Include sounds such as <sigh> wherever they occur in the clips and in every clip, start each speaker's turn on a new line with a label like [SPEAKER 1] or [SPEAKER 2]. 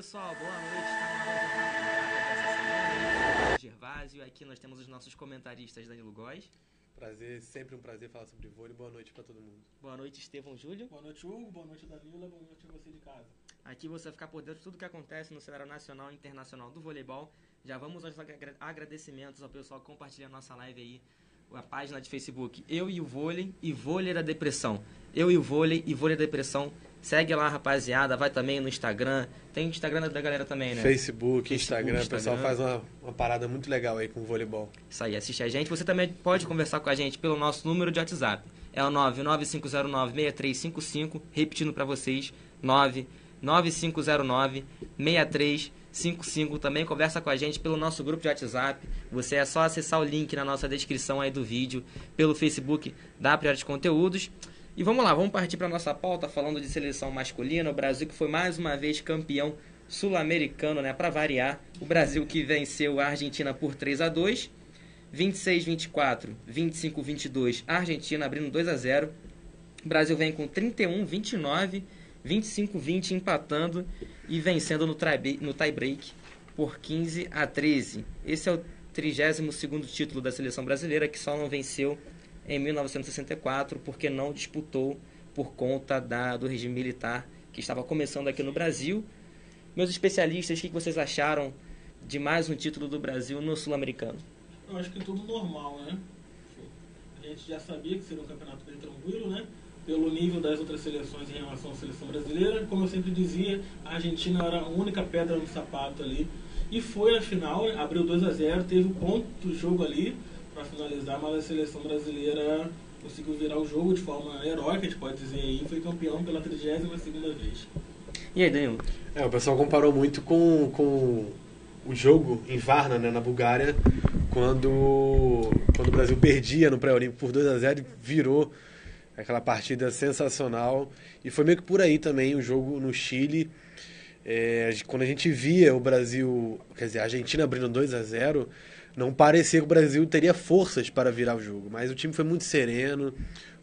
[SPEAKER 1] pessoal, boa noite. No Gervásio. Aqui nós temos os nossos comentaristas Danilo Góes.
[SPEAKER 2] Prazer, sempre um prazer falar sobre vôlei. Boa noite para todo mundo.
[SPEAKER 1] Boa noite, Estevão Júlio.
[SPEAKER 3] Boa noite, Hugo. Boa noite, Danilo. Boa noite a você de casa.
[SPEAKER 1] Aqui você vai ficar por dentro de tudo que acontece no cenário nacional e internacional do voleibol. Já vamos aos agradecimentos ao pessoal que compartilha a nossa live aí, a página de Facebook Eu e o Vôlei e Vôlei da Depressão. Eu e o Vôlei e Vôlei da Depressão. Segue lá, rapaziada. Vai também no Instagram. Tem o Instagram da galera também, né?
[SPEAKER 2] Facebook, Facebook Instagram. O pessoal faz uma, uma parada muito legal aí com o voleibol.
[SPEAKER 1] Isso aí, assiste a gente. Você também pode conversar com a gente pelo nosso número de WhatsApp. É o 99509-6355. Repetindo para vocês, 99509-6355. Também conversa com a gente pelo nosso grupo de WhatsApp. Você é só acessar o link na nossa descrição aí do vídeo. Pelo Facebook da Priori Conteúdos. E vamos lá, vamos partir para nossa pauta falando de seleção masculina. O Brasil que foi mais uma vez campeão sul-americano, né, para variar. O Brasil que venceu a Argentina por 3 a 2, 26 24, 25 22, a Argentina abrindo 2 a 0. O Brasil vem com 31 29, 25 20 empatando e vencendo no tie-break por 15 a 13. Esse é o 32º título da seleção brasileira que só não venceu em 1964, porque não disputou por conta da, do regime militar que estava começando aqui no Brasil. Meus especialistas, o que vocês acharam de mais um título do Brasil no Sul-Americano?
[SPEAKER 3] Eu acho que tudo normal, né? A gente já sabia que seria um campeonato bem tranquilo, né? Pelo nível das outras seleções em relação à seleção brasileira. Como eu sempre dizia, a Argentina era a única pedra no sapato ali. E foi a final, abriu 2 a 0 teve o ponto do jogo ali para finalizar, mas a seleção brasileira conseguiu virar o jogo de forma heróica, a gente pode dizer aí, foi campeão pela 32 segunda vez.
[SPEAKER 1] E aí, Danilo?
[SPEAKER 2] É, o pessoal comparou muito com, com o jogo em Varna, né, na Bulgária, quando, quando o Brasil perdia no pré-olímpico por 2 a 0 e virou aquela partida sensacional. E foi meio que por aí também o jogo no Chile. É, quando a gente via o Brasil, quer dizer, a Argentina abrindo 2 a 0 não parecia que o Brasil teria forças para virar o jogo. Mas o time foi muito sereno.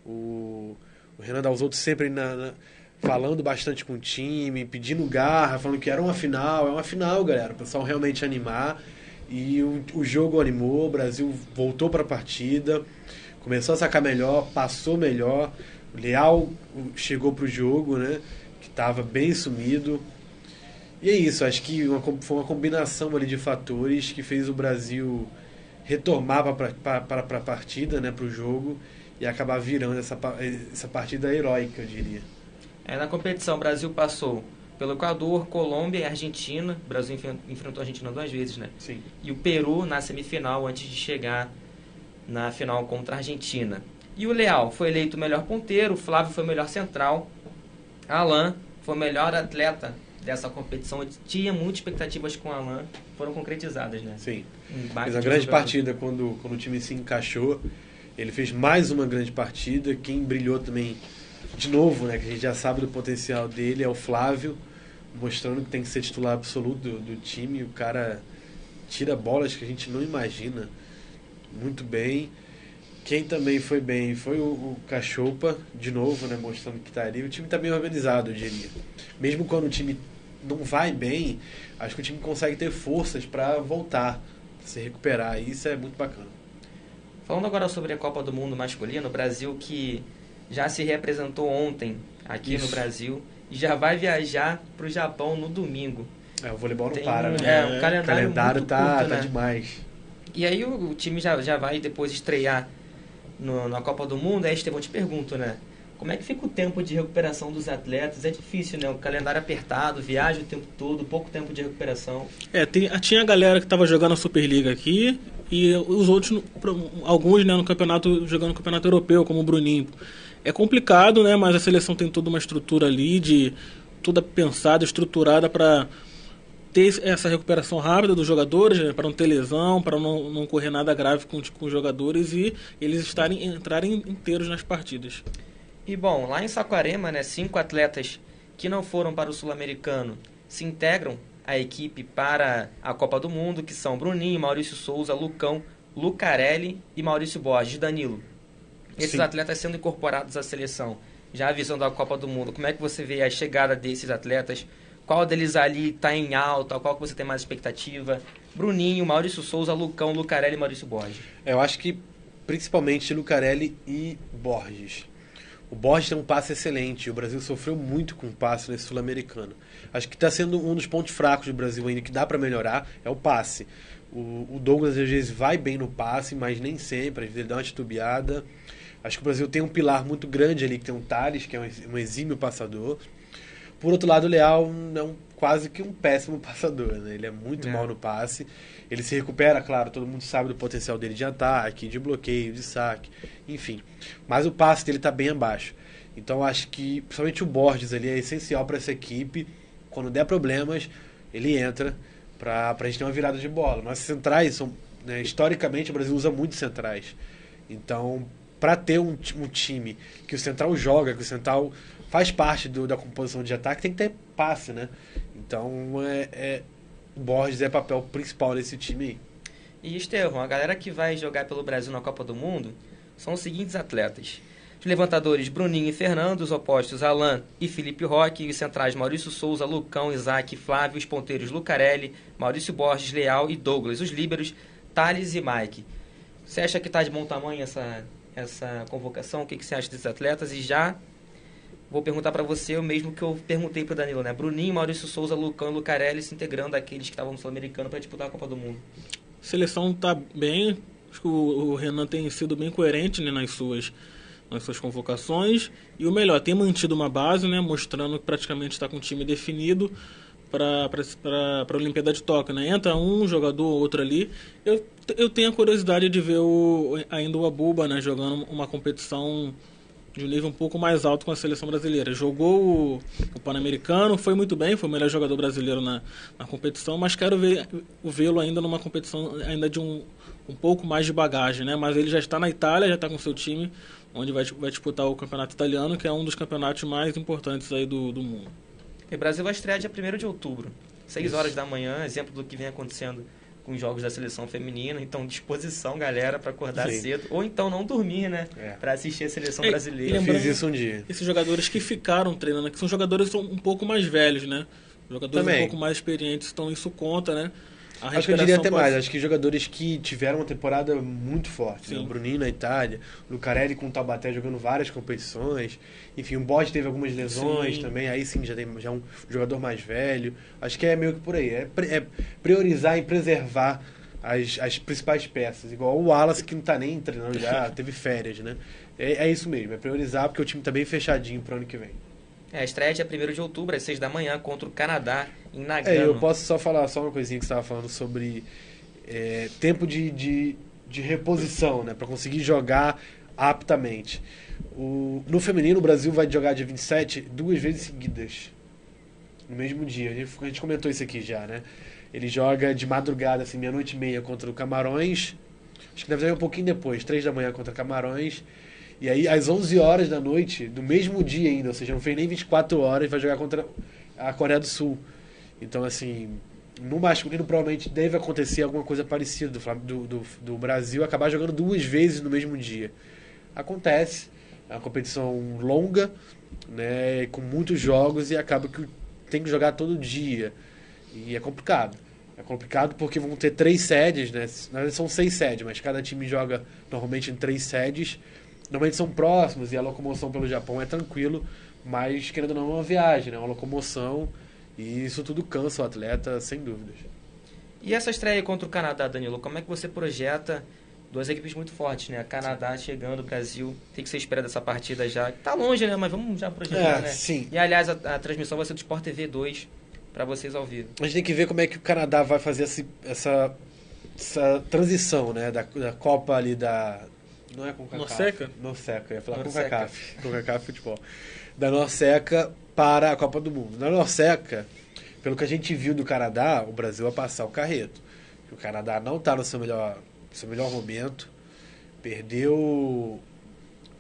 [SPEAKER 2] O, o Renan Dalzotto sempre na, na, falando bastante com o time, pedindo garra, falando que era uma final. É uma final, galera. O pessoal realmente animar. E o, o jogo animou, o Brasil voltou para a partida, começou a sacar melhor, passou melhor. O Leal chegou para o jogo, né? Que estava bem sumido. E é isso, acho que uma, foi uma combinação ali de fatores que fez o Brasil retomar para a partida, né, para o jogo, e acabar virando essa, essa partida heróica, eu diria.
[SPEAKER 1] É, na competição, o Brasil passou pelo Equador, Colômbia e Argentina. O Brasil enfrentou a Argentina duas vezes, né?
[SPEAKER 2] Sim.
[SPEAKER 1] E o Peru na semifinal antes de chegar na final contra a Argentina. E o Leal foi eleito o melhor ponteiro, o Flávio foi o melhor central, Alain foi o melhor atleta dessa competição. Eu tinha muitas expectativas com o Alain, foram concretizadas, né?
[SPEAKER 2] Sim. Fez uma grande partida quando, quando o time se encaixou. Ele fez mais uma grande partida. Quem brilhou também, de novo, né, que a gente já sabe do potencial dele, é o Flávio, mostrando que tem que ser titular absoluto do, do time. O cara tira bolas que a gente não imagina muito bem. Quem também foi bem foi o, o Cachopa, de novo, né, mostrando que está ali. O time está bem organizado, eu diria. Mesmo quando o time não vai bem, acho que o time consegue ter forças para voltar, se recuperar. E isso é muito bacana.
[SPEAKER 1] Falando agora sobre a Copa do Mundo masculino, o Brasil que já se representou ontem aqui isso. no Brasil e já vai viajar para o Japão no domingo.
[SPEAKER 2] É, o voleibol não Tem, para, né?
[SPEAKER 1] É, o calendário, o calendário
[SPEAKER 2] tá,
[SPEAKER 1] curto,
[SPEAKER 2] tá
[SPEAKER 1] né?
[SPEAKER 2] demais.
[SPEAKER 1] E aí o, o, time já, já vai depois estrear no, na Copa do Mundo. Aí, Estevão, te pergunto, né? Como é que fica o tempo de recuperação dos atletas? É difícil, né? O calendário apertado, viagem o tempo todo, pouco tempo de recuperação.
[SPEAKER 3] É, tem, tinha a galera que estava jogando a Superliga aqui e os outros, alguns né, no campeonato, jogando no campeonato europeu, como o Bruninho. É complicado, né? Mas a seleção tem toda uma estrutura ali de toda pensada, estruturada para ter essa recuperação rápida dos jogadores, né, para não ter lesão, para não, não correr nada grave com, com os jogadores e eles estarem entrarem inteiros nas partidas.
[SPEAKER 1] E bom, lá em Saquarema, né, cinco atletas que não foram para o Sul-Americano se integram à equipe para a Copa do Mundo, que são Bruninho, Maurício Souza, Lucão, Lucarelli e Maurício Borges, Danilo. Esses Sim. atletas sendo incorporados à seleção, já avisando a Copa do Mundo, como é que você vê a chegada desses atletas? Qual deles ali tá em alta? Qual que você tem mais expectativa? Bruninho, Maurício Souza, Lucão, Lucarelli e Maurício Borges.
[SPEAKER 2] Eu acho que principalmente Lucarelli e Borges. O Borges tem um passe excelente. O Brasil sofreu muito com o passe nesse sul-americano. Acho que está sendo um dos pontos fracos do Brasil ainda que dá para melhorar é o passe. O, o Douglas às vezes vai bem no passe, mas nem sempre. Às vezes ele dá uma titubeada. Acho que o Brasil tem um pilar muito grande ali, que tem um Thales, que é um exímio passador. Por outro lado, o Leal é um, quase que um péssimo <laughs> passador. Né? Ele é muito
[SPEAKER 1] É.
[SPEAKER 2] mal no passe. Ele se recupera, claro, todo mundo sabe do potencial dele de ataque, de bloqueio, de saque, enfim. Mas o passe dele está bem abaixo. Então acho que, principalmente o Borges ali, é essencial para essa equipe. Quando der problemas, ele entra para a gente ter uma virada de bola. Nossas centrais são. né, historicamente, o Brasil usa muito centrais. Então, para ter um, um time que o central joga, que o central faz parte do- da composição de ataque, tem que ter passe, né? Então, é, é- Borges é papel principal nesse time aí.
[SPEAKER 1] E Estevão, a galera que vai jogar pelo Brasil na Copa do Mundo são os seguintes atletas. Os levantadores Bruninho e Fernando, os opostos Alain e Felipe Roque, os centrais Maurício Souza, Lucão, Isaac, Flávio, os ponteiros Lucarelli, Maurício Borges, Leal e Douglas, os líberos Thales e Mike. Você acha que está de bom tamanho essa, essa convocação? O que, que você acha desses atletas? E já vou perguntar para você o mesmo que eu perguntei para Danilo, né? Bruninho, Maurício Souza, Lucão Lucarelli se integrando àqueles que estavam no Sul-Americano para disputar a Copa do Mundo.
[SPEAKER 3] A seleção tá bem. Acho que o, o Renan tem sido bem coerente né, nas, suas, nas suas convocações. E o melhor, tem mantido uma base, né, mostrando que praticamente está com o time definido para a Olimpíada de Tóquio. Né? Entra um jogador, outro ali. Eu, eu tenho a curiosidade de ver o, ainda o Abuba né, jogando uma competição de um nível um pouco mais alto com a seleção brasileira. Jogou o, o Pan-Americano, foi muito bem, foi o melhor jogador brasileiro na, na competição, mas quero vê-lo ainda numa competição ainda de um, um pouco mais de bagagem, né? Mas ele já está na Itália, já está com seu time, onde vai, vai disputar o campeonato italiano, que é um dos campeonatos mais importantes aí do, do mundo.
[SPEAKER 1] E o Brasil vai estrear dia 1 de outubro, 6 horas da manhã, exemplo do que vem acontecendo com os jogos da seleção feminina. Então, disposição, galera, para acordar
[SPEAKER 2] Sim.
[SPEAKER 1] cedo. Ou então não dormir, né?
[SPEAKER 2] É.
[SPEAKER 1] Para assistir a seleção
[SPEAKER 3] É,
[SPEAKER 1] brasileira.
[SPEAKER 3] Lembrando-
[SPEAKER 2] fiz isso um dia.
[SPEAKER 3] Esses jogadores que ficaram treinando, que são jogadores um pouco mais velhos, né? Jogadores
[SPEAKER 2] Também.
[SPEAKER 3] um pouco mais experientes, então isso conta, né?
[SPEAKER 2] Acho que eu diria até
[SPEAKER 3] pode-
[SPEAKER 2] mais. Acho que jogadores que tiveram uma temporada muito forte. Né? O Bruninho na Itália, o Lucarelli com o Taubaté jogando várias competições. Enfim, o Borges teve algumas lesões
[SPEAKER 3] Sim.
[SPEAKER 2] também. Aí sim já tem já um jogador mais velho. Acho que é meio que por aí. É, é priorizar e preservar as, as principais peças. Igual o Wallace que não tá nem treinando já, <laughs> teve férias, né? É, é isso mesmo, é priorizar porque o time tá bem fechadinho pro ano que vem.
[SPEAKER 1] É, a estreia é dia 1 de outubro, às 6 da manhã, contra o Canadá, em Nagano.
[SPEAKER 2] É, eu posso só falar só uma coisinha que você estava falando sobre é, tempo de, de, de reposição, né? Para conseguir jogar aptamente. O, no feminino, o Brasil vai jogar dia 27 duas vezes seguidas. No mesmo dia. A gente, a gente comentou isso aqui já, né? Ele joga de madrugada, assim, meia-noite e meia contra o Camarões. Acho que deve ser um pouquinho depois, três da manhã contra Camarões. E aí, às 11 horas da noite, do mesmo dia ainda, ou seja, não fez nem 24 horas, vai jogar contra a Coreia do Sul. Então, assim, no masculino provavelmente deve acontecer alguma coisa parecida do, do, do Brasil acabar jogando duas vezes no mesmo dia. Acontece, é uma competição longa, né, com muitos jogos e acaba que tem que jogar todo dia. E é complicado. É complicado porque vão ter três sedes, né? Na verdade são seis sedes, mas cada time joga normalmente em três sedes. Normalmente são próximos e a locomoção pelo Japão é tranquilo, mas querendo ou não é uma viagem, né? Uma locomoção e isso tudo cansa o atleta, sem dúvidas.
[SPEAKER 1] E essa estreia contra o Canadá, Danilo, como é que você projeta duas equipes muito fortes, né? Canadá chegando, Brasil. O que que você espera dessa partida já? Tá longe, né? Mas vamos já projetar,
[SPEAKER 2] É,
[SPEAKER 1] né?
[SPEAKER 2] sim.
[SPEAKER 1] E aliás, a, a transmissão vai ser do Sport TV 2 para vocês ao vivo.
[SPEAKER 2] A gente tem que ver como é que o Canadá vai fazer esse- essa, essa transição, né? Da, da Copa ali da. Não é com
[SPEAKER 3] Norseca?
[SPEAKER 2] Norseca, eu ia falar com
[SPEAKER 1] Norseca.
[SPEAKER 2] CACAF. Com CACAF futebol. Da Norseca para a Copa do Mundo. Na Norseca, pelo que a gente viu do Canadá, o Brasil vai passar o carreto. O Canadá não está no seu melhor, seu melhor momento. Perdeu.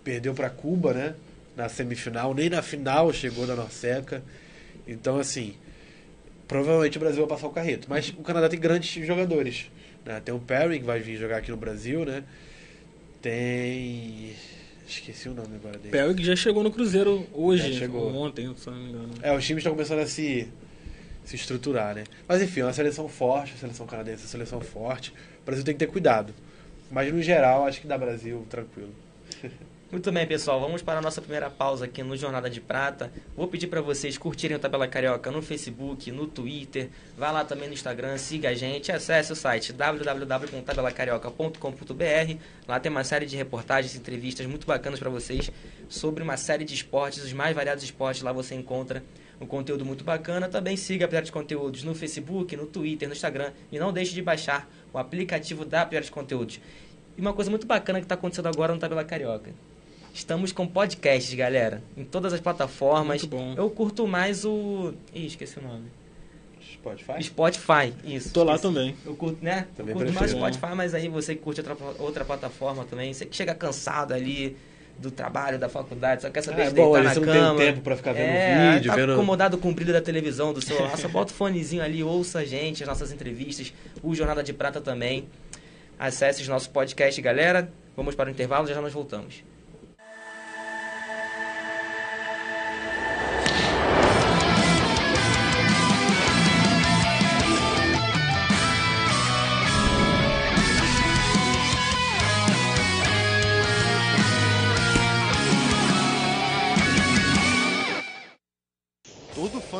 [SPEAKER 2] Perdeu para Cuba, né? Na semifinal, nem na final chegou da Norseca. Então, assim, provavelmente o Brasil vai passar o carreto. Mas o Canadá tem grandes jogadores. Né? Tem o Perry, que vai vir jogar aqui no Brasil, né? Tem. Esqueci o nome agora dele.
[SPEAKER 3] Que já chegou no Cruzeiro hoje,
[SPEAKER 2] É, chegou.
[SPEAKER 3] ou ontem, se não me engano.
[SPEAKER 2] É, os times estão começando a se, se estruturar, né? Mas enfim, é uma seleção forte, a seleção canadense é uma seleção forte. O Brasil tem que ter cuidado. Mas no geral, acho que dá Brasil tranquilo. <laughs>
[SPEAKER 1] Muito bem, pessoal. Vamos para a nossa primeira pausa aqui no Jornada de Prata. Vou pedir para vocês curtirem o Tabela Carioca no Facebook, no Twitter. Vá lá também no Instagram, siga a gente. Acesse o site www.tabelacarioca.com.br. Lá tem uma série de reportagens, entrevistas muito bacanas para vocês sobre uma série de esportes, os mais variados esportes. Lá você encontra um conteúdo muito bacana. Também siga a Pior de Conteúdos no Facebook, no Twitter, no Instagram. E não deixe de baixar o aplicativo da Pior de Conteúdos. E uma coisa muito bacana que está acontecendo agora no Tabela Carioca. Estamos com podcasts, galera. Em todas as plataformas.
[SPEAKER 3] Muito bom.
[SPEAKER 1] Eu curto mais o. Ih, esqueci o nome.
[SPEAKER 2] Spotify?
[SPEAKER 1] Spotify, isso.
[SPEAKER 3] Tô lá
[SPEAKER 1] esqueci.
[SPEAKER 3] também.
[SPEAKER 1] Eu curto, né?
[SPEAKER 2] Também
[SPEAKER 1] eu curto mais
[SPEAKER 2] prefiro.
[SPEAKER 1] Spotify, mas aí você que curte outra, outra plataforma também. Você que chega cansado ali do trabalho, da faculdade, só quer saber
[SPEAKER 2] Ah, é
[SPEAKER 1] de
[SPEAKER 2] bom,
[SPEAKER 1] deitar
[SPEAKER 2] ali
[SPEAKER 1] na
[SPEAKER 2] você não tem
[SPEAKER 1] cama.
[SPEAKER 2] tempo pra ficar vendo
[SPEAKER 1] é,
[SPEAKER 2] vídeo,
[SPEAKER 1] tá
[SPEAKER 2] vendo-
[SPEAKER 1] acomodado com o brilho da televisão, do celular. Só bota o fonezinho ali, ouça a gente, as nossas entrevistas, o Jornada de Prata também. Acesse os nossos podcasts, galera. Vamos para o intervalo, já já nós voltamos.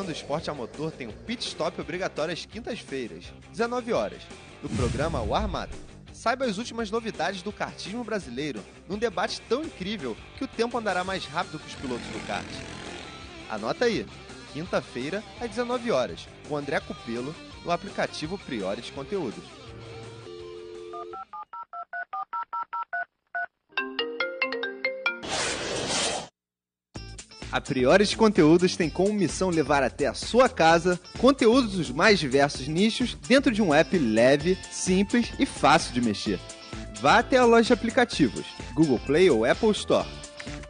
[SPEAKER 4] Do esporte a motor tem um pit stop obrigatório às quintas-feiras, 19 horas, no programa O Armado. Saiba as últimas novidades do kartismo brasileiro, num debate tão incrível que o tempo andará mais rápido que os pilotos do kart. Anota aí, quinta-feira, às 19 horas, com André Cupelo, no aplicativo Priores Conteúdos. A Priores Conteúdos tem como missão levar até a sua casa conteúdos dos mais diversos nichos dentro de um app leve, simples e fácil de mexer. Vá até a loja de aplicativos, Google Play ou Apple Store.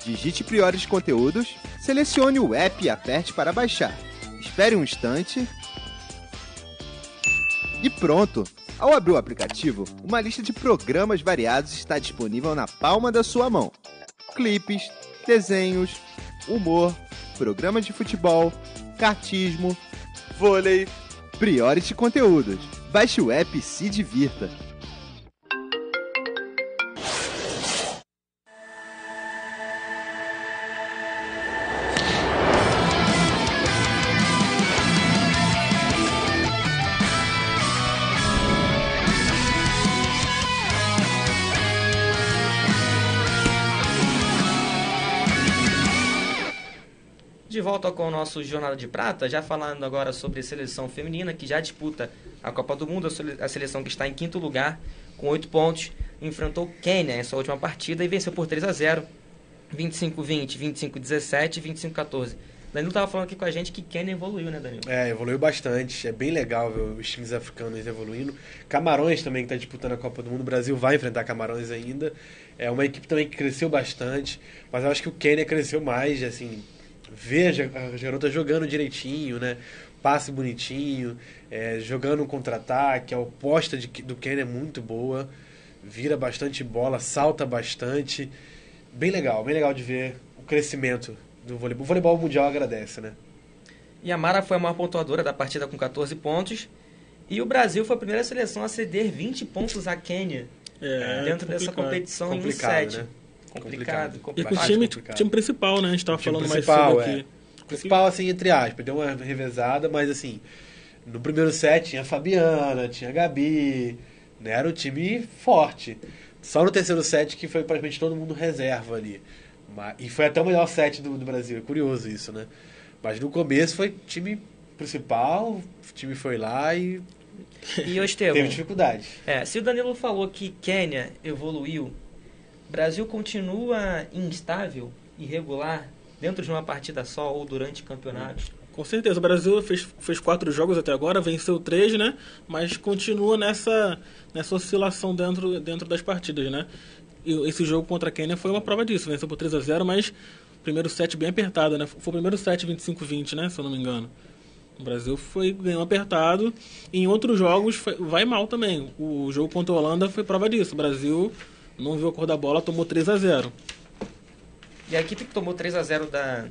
[SPEAKER 4] Digite Priores Conteúdos, selecione o app e aperte para baixar. Espere um instante. E pronto! Ao abrir o aplicativo, uma lista de programas variados está disponível na palma da sua mão. Clipes, desenhos, humor, programas de futebol, kartismo, vôlei, Priority Conteúdos. Baixe o app e se divirta.
[SPEAKER 1] Nosso Jornada de Prata, já falando agora sobre a seleção feminina, que já disputa a Copa do Mundo, a sele- a seleção que está em quinto lugar, com oito pontos, enfrentou o Quênia em sua última partida e venceu por 3 a 0 25-20, 25-17 e 25-14. Danilo estava falando aqui com a gente que Quênia evoluiu, né, Danilo?
[SPEAKER 2] É, evoluiu bastante. É bem legal ver os times africanos evoluindo. Camarões também, que está disputando a Copa do Mundo. O Brasil vai enfrentar Camarões ainda. É uma equipe também que cresceu bastante. Mas eu acho que o Quênia cresceu mais, assim. Veja as garotas jogando direitinho, né? Passe bonitinho, é, jogando um contra-ataque. A oposta de- do Quênia é muito boa. Vira bastante bola, salta bastante. Bem legal, bem legal de ver o crescimento do voleibol. O voleibol mundial agradece, né?
[SPEAKER 1] E a Mara foi a maior pontuadora da partida com 14 pontos. E o Brasil foi a primeira seleção a ceder 20 pontos à Quênia
[SPEAKER 3] É,
[SPEAKER 1] dentro dessa
[SPEAKER 3] complicado.
[SPEAKER 1] competição em um
[SPEAKER 2] Complicado,
[SPEAKER 1] set.
[SPEAKER 2] né?
[SPEAKER 1] Complicado,
[SPEAKER 2] Complicado.
[SPEAKER 3] E com o time,
[SPEAKER 2] complicado.
[SPEAKER 3] time principal, né? A gente tava falando mais
[SPEAKER 2] principal,
[SPEAKER 3] cedo
[SPEAKER 2] é.
[SPEAKER 3] aqui.
[SPEAKER 2] Principal, assim, entre aspas, deu uma revezada, mas assim, no primeiro set tinha a Fabiana, tinha a Gabi, né? Era um time forte. Só no terceiro set que foi praticamente todo mundo reserva ali. E foi até o melhor set do, do Brasil, é curioso isso, né? Mas no começo foi time principal, o time foi lá e
[SPEAKER 1] E o Estevão,
[SPEAKER 2] teve dificuldade.
[SPEAKER 1] é, se o Danilo falou que Quênia evoluiu, Brasil continua instável, irregular, dentro de uma partida só ou durante campeonatos.
[SPEAKER 3] Com certeza, o Brasil fez, fez quatro jogos até agora, venceu três, né? Mas continua nessa, nessa oscilação dentro, dentro das partidas, né? E esse jogo contra a Quênia foi uma prova disso, venceu por 3 a 0 mas primeiro set bem apertado, né? Foi o primeiro set 25-20, né? Se eu não me engano. O Brasil foi ganhou apertado. E em outros jogos foi- vai mal também. O jogo contra a Holanda foi prova disso. O Brasil não viu a cor da bola, tomou 3 a 0
[SPEAKER 1] E a equipe que tomou 3 a 0 da,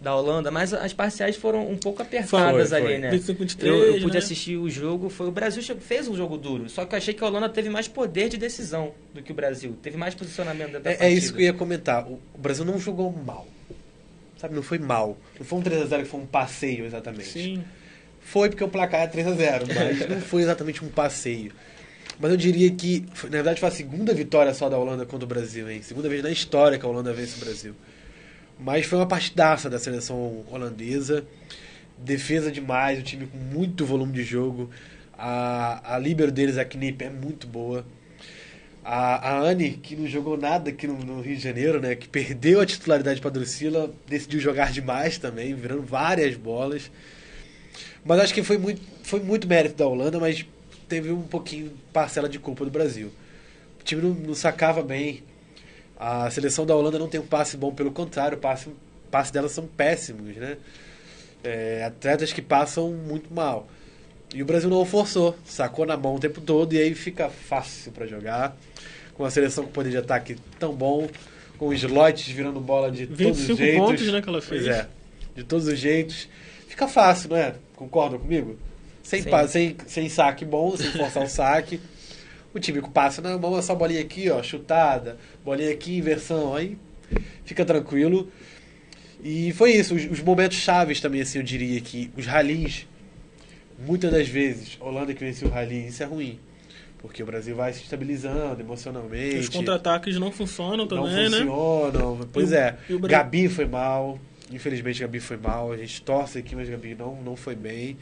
[SPEAKER 1] da Holanda, mas as parciais foram um pouco apertadas
[SPEAKER 2] Foi,
[SPEAKER 1] ali,
[SPEAKER 2] foi.
[SPEAKER 1] né?
[SPEAKER 3] 25, 23,
[SPEAKER 1] eu, eu pude
[SPEAKER 3] né?
[SPEAKER 1] assistir o jogo, foi o Brasil fez um jogo duro, só que eu achei que a Holanda teve mais poder de decisão do que o Brasil, teve mais posicionamento dentro da
[SPEAKER 2] É, é
[SPEAKER 1] partida.
[SPEAKER 2] isso que eu ia comentar. O, o Brasil não jogou mal. Sabe, não foi mal. Não foi um 3x0 que foi um passeio exatamente.
[SPEAKER 3] Sim.
[SPEAKER 2] Foi porque o placar é 3x0, mas <laughs> não foi exatamente um passeio. Mas eu diria que, na verdade, foi a segunda vitória só da Holanda contra o Brasil, hein? Segunda vez na história que a Holanda vence o Brasil. Mas foi uma partidaça da seleção holandesa. Defesa demais, o time com muito volume de jogo. A, a líbero deles, a Knip, é muito boa. A, a Anne, que não jogou nada aqui no, no Rio de Janeiro, né? Que perdeu a titularidade para Drusila, decidiu jogar demais também, virando várias bolas. Mas acho que foi muito, foi muito mérito da Holanda, mas teve um pouquinho parcela de culpa do Brasil. O time não, não sacava bem. A seleção da Holanda não tem um passe bom, pelo contrário, o passe, passe delas são péssimos, né? É, atletas que passam muito mal. E o Brasil não o forçou, sacou na mão o tempo todo e aí fica fácil para jogar. Com a seleção com poder de ataque tão bom, com os lotes virando bola de todos os
[SPEAKER 3] 25
[SPEAKER 2] jeitos.
[SPEAKER 3] pontos, né, que ela fez.
[SPEAKER 2] Pois é, de todos os jeitos. Fica fácil, não é? Concordam comigo? Sem, pa- sem, sem saque bom, sem forçar o saque. O time com passe na mão, é só bolinha aqui, ó, chutada, bolinha aqui, inversão, aí fica tranquilo. E foi isso, os, os momentos chaves também, assim, eu diria que os rallies, muitas das vezes, Holanda que venceu o rally, isso é ruim. Porque o Brasil vai se estabilizando emocionalmente.
[SPEAKER 3] Os contra-ataques não funcionam
[SPEAKER 2] não
[SPEAKER 3] também, né?
[SPEAKER 2] funcionam. Pois
[SPEAKER 3] E o-
[SPEAKER 2] é,
[SPEAKER 3] o Brasil-
[SPEAKER 2] Gabi foi mal. Infelizmente, Gabi foi mal. A gente torce aqui, mas Gabi não, não foi bem.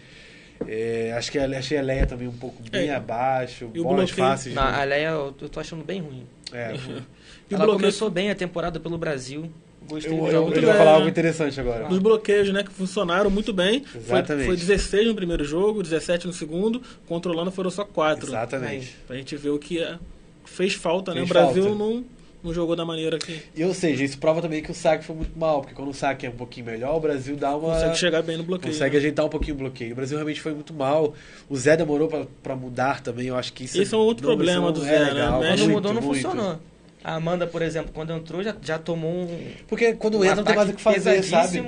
[SPEAKER 2] É, acho que a, achei a Leia também um pouco bem
[SPEAKER 3] É.
[SPEAKER 2] abaixo.
[SPEAKER 3] E o
[SPEAKER 2] bolas
[SPEAKER 3] bloqueio-
[SPEAKER 2] fáceis.
[SPEAKER 1] Não,
[SPEAKER 2] né?
[SPEAKER 1] a Leia eu eu tô achando bem ruim.
[SPEAKER 2] É, <laughs>
[SPEAKER 3] E o
[SPEAKER 1] Ela
[SPEAKER 3] bloqueio-
[SPEAKER 1] começou bem a temporada pelo Brasil. Gostei
[SPEAKER 2] eu,
[SPEAKER 1] do
[SPEAKER 2] eu,
[SPEAKER 1] jogo
[SPEAKER 2] eu vou
[SPEAKER 3] bem,
[SPEAKER 2] falar
[SPEAKER 3] né?
[SPEAKER 2] algo interessante agora.
[SPEAKER 3] Nos bloqueios, né, que funcionaram muito bem. Foi,
[SPEAKER 2] Exatamente.
[SPEAKER 3] foi 16 no primeiro jogo, 17 no segundo. Controlando foram só 4.
[SPEAKER 2] Exatamente.
[SPEAKER 3] Pra gente ver o que é- fez falta, né? O
[SPEAKER 2] Fez
[SPEAKER 3] Brasil
[SPEAKER 2] falta.
[SPEAKER 3] não, não jogou da maneira que
[SPEAKER 2] E, ou seja, isso prova também que o saque foi muito mal. Porque quando o saque é um pouquinho melhor, o Brasil dá uma.
[SPEAKER 3] consegue chegar bem no bloqueio.
[SPEAKER 2] Consegue
[SPEAKER 3] né?
[SPEAKER 2] ajeitar um pouquinho o bloqueio. O Brasil realmente foi muito mal. O Zé demorou pra, pra mudar também. Eu acho que isso
[SPEAKER 3] Esse é um outro
[SPEAKER 2] não-
[SPEAKER 3] problema do
[SPEAKER 2] não
[SPEAKER 3] Zé,
[SPEAKER 2] é
[SPEAKER 3] né?
[SPEAKER 2] legal.
[SPEAKER 3] Mexe
[SPEAKER 1] Quando
[SPEAKER 2] Muito,
[SPEAKER 1] mudou, não
[SPEAKER 2] muito.
[SPEAKER 1] funcionou. A Amanda, por exemplo, quando entrou, já, já tomou um.
[SPEAKER 2] Porque quando
[SPEAKER 1] um
[SPEAKER 2] entra não tem mais o que fazer, sabe?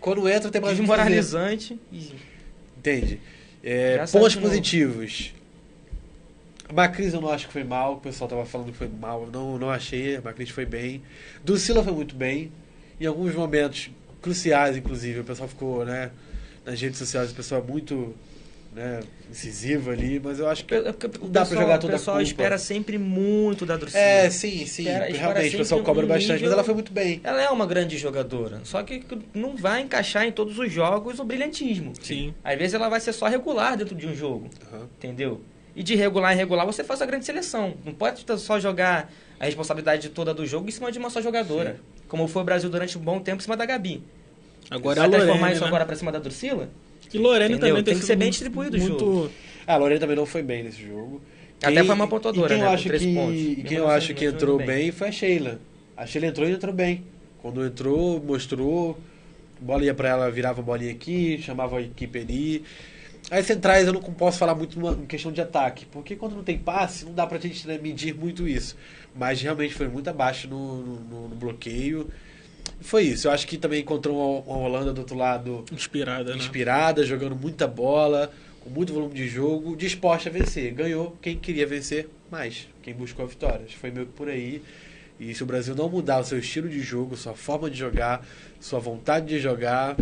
[SPEAKER 2] Quando entra tem mais o que fazer.
[SPEAKER 1] desmoralizante.
[SPEAKER 2] Entende? É, pontos positivos. Macris eu não acho que foi mal, o pessoal tava falando que foi mal, não, não achei, a Macris foi bem. Ducila foi muito bem, em alguns momentos cruciais, inclusive, o pessoal ficou, né, nas redes sociais, o pessoal é muito, né, incisivo ali, mas eu acho que...
[SPEAKER 1] É porque o
[SPEAKER 2] Não dá pra jogar toda a
[SPEAKER 1] O pessoal espera sempre muito da Drusila.
[SPEAKER 2] É, sim, sim,
[SPEAKER 1] Espera-
[SPEAKER 2] realmente, o pessoal cobra
[SPEAKER 1] um
[SPEAKER 2] bastante,
[SPEAKER 1] nível-
[SPEAKER 2] mas ela foi muito bem.
[SPEAKER 1] Ela é uma grande jogadora, só que não vai encaixar em todos os jogos o brilhantismo.
[SPEAKER 3] Sim.
[SPEAKER 1] Às vezes ela vai ser só regular dentro de um jogo,
[SPEAKER 2] Aham.
[SPEAKER 1] entendeu? E de regular em regular você faz a grande seleção. Não pode só jogar a responsabilidade toda do jogo em cima de uma só jogadora. Como foi o Brasil durante um bom tempo em cima da Gabi.
[SPEAKER 3] Agora
[SPEAKER 1] vai
[SPEAKER 3] a Lorena,
[SPEAKER 1] transformar isso
[SPEAKER 3] né?
[SPEAKER 1] agora pra cima da Drusila?
[SPEAKER 3] E Lorena
[SPEAKER 1] Entendeu?
[SPEAKER 3] também
[SPEAKER 1] Tem que
[SPEAKER 3] sido
[SPEAKER 1] ser bem
[SPEAKER 3] muito-
[SPEAKER 1] distribuído o
[SPEAKER 3] muito...
[SPEAKER 1] jogo.
[SPEAKER 2] Ah, a Lorena também não foi bem nesse jogo.
[SPEAKER 1] Até foi uma pontuadora,
[SPEAKER 2] e quem
[SPEAKER 1] né,
[SPEAKER 2] eu acho
[SPEAKER 1] três
[SPEAKER 2] que,
[SPEAKER 1] pontos.
[SPEAKER 2] E quem eu
[SPEAKER 1] assim,
[SPEAKER 2] acho que entrou
[SPEAKER 1] bem.
[SPEAKER 2] bem. foi a Sheila. A Sheila entrou e entrou bem. Quando entrou, mostrou, bola ia pra ela, virava a bolinha aqui, chamava a equipe ali. As centrais eu não posso falar muito numa, em questão de ataque, porque quando não tem passe, não dá pra gente né, medir muito isso. Mas realmente foi muito abaixo no, no- no bloqueio. Foi isso. Eu acho que também encontrou uma, uma Holanda do outro lado
[SPEAKER 3] Inspirada, né?
[SPEAKER 2] inspirada, jogando muita bola, com muito volume de jogo, disposta a vencer. Ganhou quem queria vencer mais, quem buscou a vitória. Foi meio que por aí. E se o Brasil não mudar o seu estilo de jogo, sua forma de jogar, sua vontade de jogar,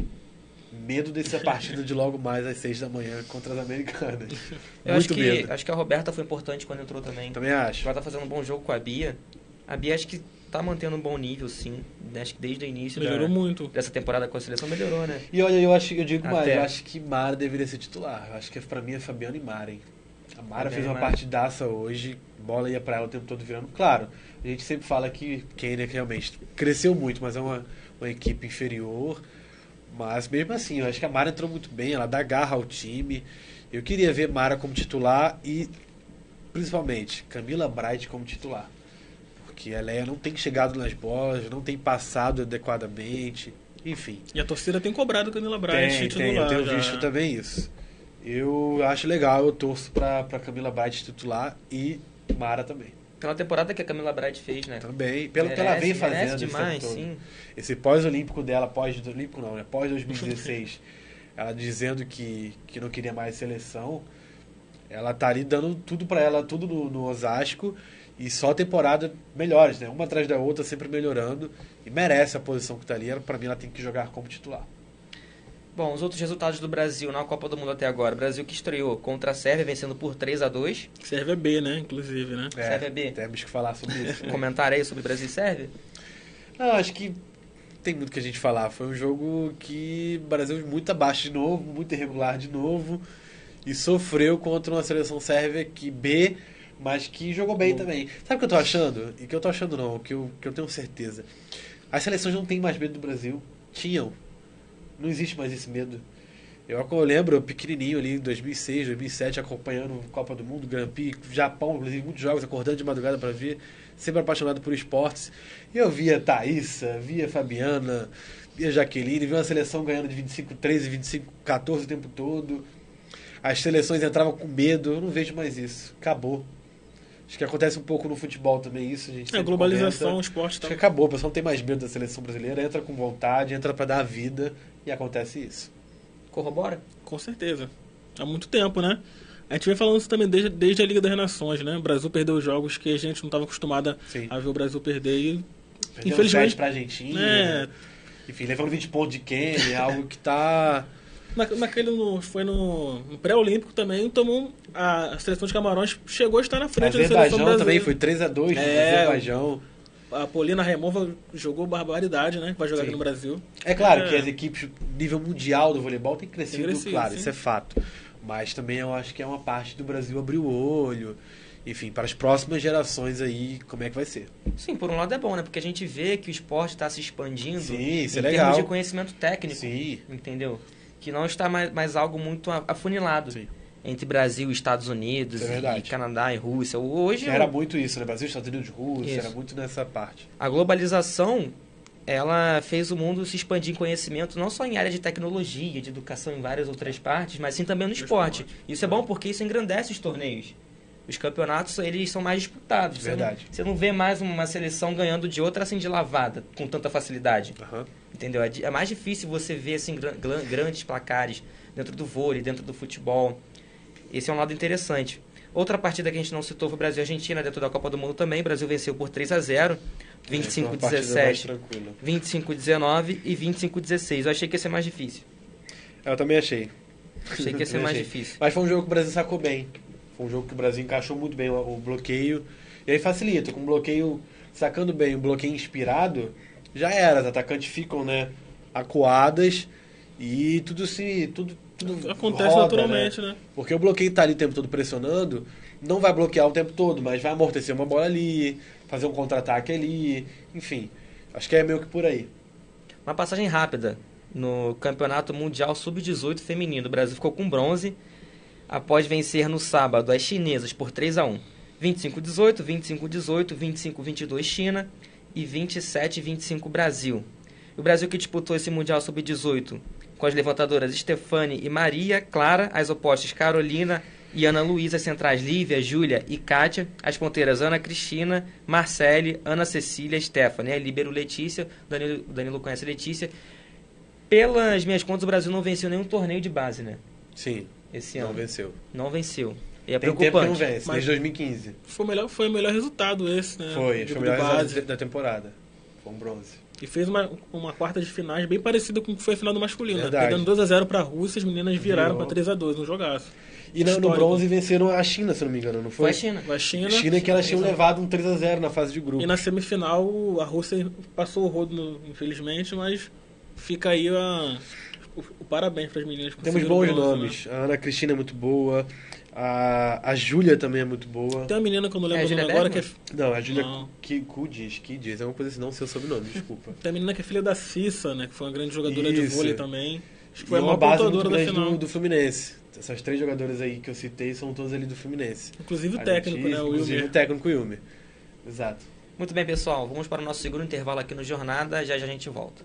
[SPEAKER 2] medo dessa partida de logo mais às seis da manhã contra as americanas. <laughs>
[SPEAKER 1] Eu acho
[SPEAKER 2] muito
[SPEAKER 1] que,
[SPEAKER 2] medo.
[SPEAKER 1] acho que a Roberta foi importante quando entrou também.
[SPEAKER 2] Também acho.
[SPEAKER 1] Ela tá fazendo um bom jogo com a Bia. A Bia acho que tá mantendo um bom nível, sim. Acho que desde o início da-
[SPEAKER 3] Melhorou muito.
[SPEAKER 1] dessa temporada com a seleção melhorou, né?
[SPEAKER 2] E olha, eu acho, eu digo mais,
[SPEAKER 1] Até.
[SPEAKER 2] eu acho que Mara deveria ser titular. Eu acho que pra mim é Fabiano e Mara, hein? A Mara
[SPEAKER 1] Fabiano
[SPEAKER 2] fez uma
[SPEAKER 1] Mara.
[SPEAKER 2] partidaça hoje, bola ia pra ela o tempo todo virando. Claro, a gente sempre fala que Kenya realmente cresceu muito, mas é uma, uma equipe inferior. Mas mesmo assim, eu acho que a Mara entrou muito bem, ela dá garra ao time. Eu queria ver Mara como titular e, principalmente, Camila Bright como titular. Porque a Leia não tem chegado nas bolas, não tem passado adequadamente. Enfim.
[SPEAKER 3] E a torcida tem cobrado Camila Braz
[SPEAKER 2] Tem,
[SPEAKER 3] titular.
[SPEAKER 2] tem, eu tenho
[SPEAKER 3] já.
[SPEAKER 2] visto também isso. Eu acho legal, eu torço pra, pra Camila Bright titular e Mara também.
[SPEAKER 1] Pela temporada que a Camila Bright fez, né?
[SPEAKER 2] Também, pelo que ela
[SPEAKER 1] Merece,
[SPEAKER 2] vem
[SPEAKER 1] merece
[SPEAKER 2] fazendo esse
[SPEAKER 1] demais,
[SPEAKER 2] todo.
[SPEAKER 1] sim.
[SPEAKER 2] Esse pós-olímpico dela, pós-olímpico não, né? Pós-2016, <laughs> ela dizendo que, que não queria mais seleção, ela tá ali dando tudo pra ela, tudo no, no Osasco, e só temporada melhores, né? Uma atrás da outra, sempre melhorando, e merece a posição que tá ali. Ela, pra mim, ela tem que jogar como titular.
[SPEAKER 1] Bom, os outros resultados do Brasil na Copa do Mundo até agora. O Brasil que estreou contra a Sérvia, vencendo por 3 a 2
[SPEAKER 3] Serve B, né? Inclusive, né?
[SPEAKER 1] Sérvia B.
[SPEAKER 2] Temos que falar sobre isso. <laughs>
[SPEAKER 1] Comentário aí sobre Brasil e Sérvia?
[SPEAKER 2] Não, acho que tem muito que a gente falar. Foi um jogo que o Brasil muito abaixo de novo, muito irregular de novo. E sofreu contra uma seleção sérvia que B, mas que jogou bem também. Sabe o que eu tô achando? E que eu tô achando não, que eu, que eu tenho certeza. As seleções não têm mais medo do Brasil. Tinham. Não existe mais esse medo. Eu, eu lembro, eu pequenininho ali em 2006, 2007, acompanhando Copa do Mundo, Grand Prix, Japão, inclusive muitos jogos, acordando de madrugada para ver, sempre apaixonado por esportes. E eu via Thaísa, via Fabiana, via Jaqueline, via uma seleção ganhando de 25, 13, 25, 14 o tempo todo. As seleções entravam com medo, eu não vejo mais isso. Acabou. Acho que acontece um pouco no futebol também isso, a gente
[SPEAKER 3] É, globalização,
[SPEAKER 2] comenta.
[SPEAKER 3] esporte
[SPEAKER 2] Acho
[SPEAKER 3] tá...
[SPEAKER 2] que acabou, o pessoal não tem mais medo da seleção brasileira, entra com vontade, entra para dar a vida e acontece isso.
[SPEAKER 1] Corrobora?
[SPEAKER 3] Com certeza. Há muito tempo, né? A gente vem falando isso também desde, desde a Liga das Nações, né? O Brasil perdeu jogos que a gente não estava acostumado
[SPEAKER 2] Sim.
[SPEAKER 3] a ver o Brasil perder e
[SPEAKER 2] Perdeu
[SPEAKER 3] Infelizmente-
[SPEAKER 2] sete pra Argentina.
[SPEAKER 3] É.
[SPEAKER 2] Enfim, levando 20 pontos de Kenya, <laughs> algo que tá.
[SPEAKER 3] Na, naquele no, foi no, no pré-olímpico também, tomou um- a, a seleção de Camarões chegou a estar na frente da seleção
[SPEAKER 2] Azerbaijão
[SPEAKER 3] brasileira.
[SPEAKER 2] também foi 3x2
[SPEAKER 3] É.
[SPEAKER 2] Azerbaijão.
[SPEAKER 3] A Polina Remova jogou barbaridade, né? Que vai jogar
[SPEAKER 2] Sim.
[SPEAKER 3] aqui no Brasil.
[SPEAKER 2] É claro
[SPEAKER 3] É.
[SPEAKER 2] que as equipes nível mundial do voleibol têm crescido,
[SPEAKER 3] Tem crescido,
[SPEAKER 2] claro,
[SPEAKER 3] sim.
[SPEAKER 2] isso é fato. Mas também eu acho que é uma parte do Brasil abrir o olho. Enfim, para as próximas gerações aí, como é que vai ser?
[SPEAKER 1] Sim, por um lado é bom, né? Porque a gente vê que o esporte está se expandindo
[SPEAKER 2] Sim, isso
[SPEAKER 1] em
[SPEAKER 2] é
[SPEAKER 1] termos
[SPEAKER 2] legal.
[SPEAKER 1] de conhecimento técnico.
[SPEAKER 2] Sim.
[SPEAKER 1] Entendeu? Que não está mais, mais algo muito afunilado
[SPEAKER 2] Sim.
[SPEAKER 1] Entre Brasil e Estados Unidos,
[SPEAKER 2] é
[SPEAKER 1] e. Canadá e Rússia. Hoje,
[SPEAKER 2] era muito isso, né? Brasil, Estados Unidos, Rússia,
[SPEAKER 1] Isso.
[SPEAKER 2] era muito nessa parte.
[SPEAKER 1] a globalização ela fez o mundo se expandir em conhecimento não só em área de tecnologia, de educação em várias outras partes, mas sim também no esporte. Isso é bom porque isso engrandece os torneios. Os campeonatos eles são mais disputados. Você não-
[SPEAKER 2] Verdade.
[SPEAKER 1] Você não, vê mais uma seleção ganhando de outra assim de lavada com tanta facilidade.
[SPEAKER 2] Aham.
[SPEAKER 1] Entendeu? É É mais difícil você ver assim, gran- gran- grandes placares dentro do vôlei, dentro do futebol. Esse é um lado interessante. Outra partida que a gente não citou foi Brasil e Argentina dentro da Copa do Mundo também. O Brasil venceu por 3 a 0
[SPEAKER 2] Foi uma partida mais
[SPEAKER 1] 25-17,
[SPEAKER 2] tranquila.
[SPEAKER 1] 25-19 e 25-16. Eu achei que ia ser mais difícil.
[SPEAKER 2] Eu também achei.
[SPEAKER 1] Achei que ia ser mais
[SPEAKER 2] achei.
[SPEAKER 1] difícil.
[SPEAKER 2] Mas foi um jogo que o Brasil sacou bem. Foi um jogo que o Brasil encaixou muito bem o, o bloqueio. E aí facilita, com um bloqueio sacando bem, um bloqueio inspirado, já era. Os atacantes ficam, né, acuadas e tudo se. Tudo, tudo
[SPEAKER 3] Acontece
[SPEAKER 2] roda,
[SPEAKER 3] naturalmente, né?
[SPEAKER 2] Porque o bloqueio tá ali o tempo todo pressionando, não vai bloquear o tempo todo, mas vai amortecer uma bola ali, fazer um contra-ataque ali, enfim. Acho que é meio que por aí.
[SPEAKER 1] Uma passagem rápida no Campeonato Mundial Sub-18 Feminino. O Brasil ficou com bronze após vencer no sábado as chinesas por 3 a 1 25-18, 25-18, 25-22 China e 27-25 Brasil. O Brasil que disputou esse Mundial Sub-18 com as levantadoras Stefane e Maria, Clara, as opostas Carolina e Ana Luísa, centrais Lívia, Júlia e Kátia, as ponteiras Ana Cristina, Marcele, Ana Cecília, Stephanie, a Líbero Letícia, o Danilo, Danilo conhece a Letícia. Pelas minhas contas, o Brasil não venceu nenhum torneio de base, né?
[SPEAKER 2] Sim,
[SPEAKER 1] Esse
[SPEAKER 2] não
[SPEAKER 1] ano.
[SPEAKER 2] venceu.
[SPEAKER 1] Não venceu. E é
[SPEAKER 2] Tem tempo que não
[SPEAKER 1] preocupante.
[SPEAKER 2] vence,
[SPEAKER 3] Mas-
[SPEAKER 2] desde 2015.
[SPEAKER 3] Foi o melhor, foi o melhor resultado esse, né?
[SPEAKER 2] Foi, foi o melhor resultado da temporada. Foi um bronze.
[SPEAKER 3] E fez uma, uma quarta de finais bem parecida com o que foi a final do masculino. né?
[SPEAKER 2] Verdade.
[SPEAKER 3] Perdendo 2x0 pra Rússia, as meninas viraram
[SPEAKER 2] Virou.
[SPEAKER 3] pra 3x2, um jogaço.
[SPEAKER 2] E no, no bronze venceram a China, se não me engano, não
[SPEAKER 1] Foi
[SPEAKER 2] foi?
[SPEAKER 1] a China.
[SPEAKER 3] A China.
[SPEAKER 2] China que elas tinham levado um 3x0 na fase de grupo.
[SPEAKER 3] E na semifinal, a Rússia passou o rodo, no- infelizmente, mas fica aí a, o, o parabéns para as meninas. que
[SPEAKER 2] Temos bons
[SPEAKER 3] bronze,
[SPEAKER 2] nomes. A Ana Cristina é muito boa. A, a Júlia também é muito boa.
[SPEAKER 3] Tem uma menina que eu não
[SPEAKER 1] É,
[SPEAKER 3] lembro o
[SPEAKER 1] Julia
[SPEAKER 3] nome agora, que é?
[SPEAKER 2] Não, a Júlia Kudis, Kidis, é uma coisa assim, não sei o sobrenome, desculpa.
[SPEAKER 3] tem a menina que é filha da Cissa, né? Que foi uma grande jogadora de
[SPEAKER 2] Isso.
[SPEAKER 3] vôlei também. Acho que
[SPEAKER 2] E
[SPEAKER 3] foi a
[SPEAKER 2] uma
[SPEAKER 3] maior
[SPEAKER 2] base muito
[SPEAKER 3] pontuadora da final.
[SPEAKER 2] do, do Fluminense. Essas três jogadoras aí que eu citei são todas ali do Fluminense.
[SPEAKER 3] Inclusive o
[SPEAKER 2] A
[SPEAKER 3] técnico, né? O
[SPEAKER 2] Inclusive
[SPEAKER 3] Wilmer.
[SPEAKER 2] o técnico Wilmer. Exato.
[SPEAKER 1] Muito bem, pessoal. Vamos para o nosso segundo intervalo aqui no Jornada. Já já a gente volta.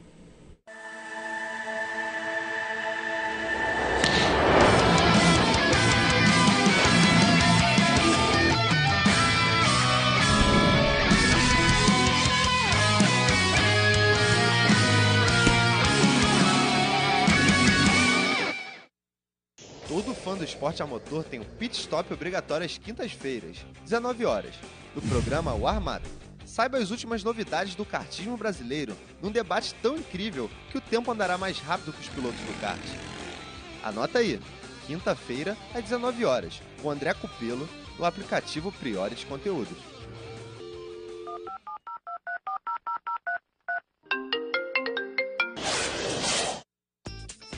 [SPEAKER 4] Esporte a motor tem um pit stop obrigatório às quintas-feiras, 19 horas, no programa O Armado. Saiba as últimas novidades do kartismo brasileiro num debate tão incrível que o tempo andará mais rápido que os pilotos do kart. Anota aí, quinta-feira, às 19 horas, com André Cupelo, no aplicativo Priores Conteúdos.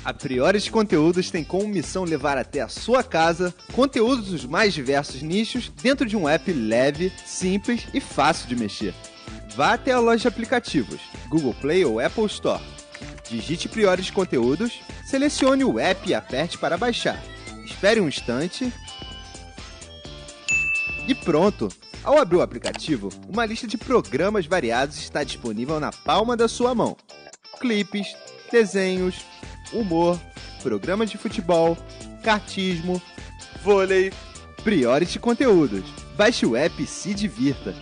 [SPEAKER 4] A Priores Conteúdos tem como missão levar até a sua casa conteúdos dos mais diversos nichos dentro de um app leve, simples e fácil de mexer. Vá até a loja de aplicativos, Google Play ou Apple Store. Digite Priores Conteúdos, selecione o app e aperte para baixar. Espere um instante. E pronto! Ao abrir o aplicativo, uma lista de programas variados está disponível na palma da sua mão. Clipes, desenhos, humor, programa de futebol, cartismo, vôlei, Priority Conteúdos. Baixe o app e se divirta.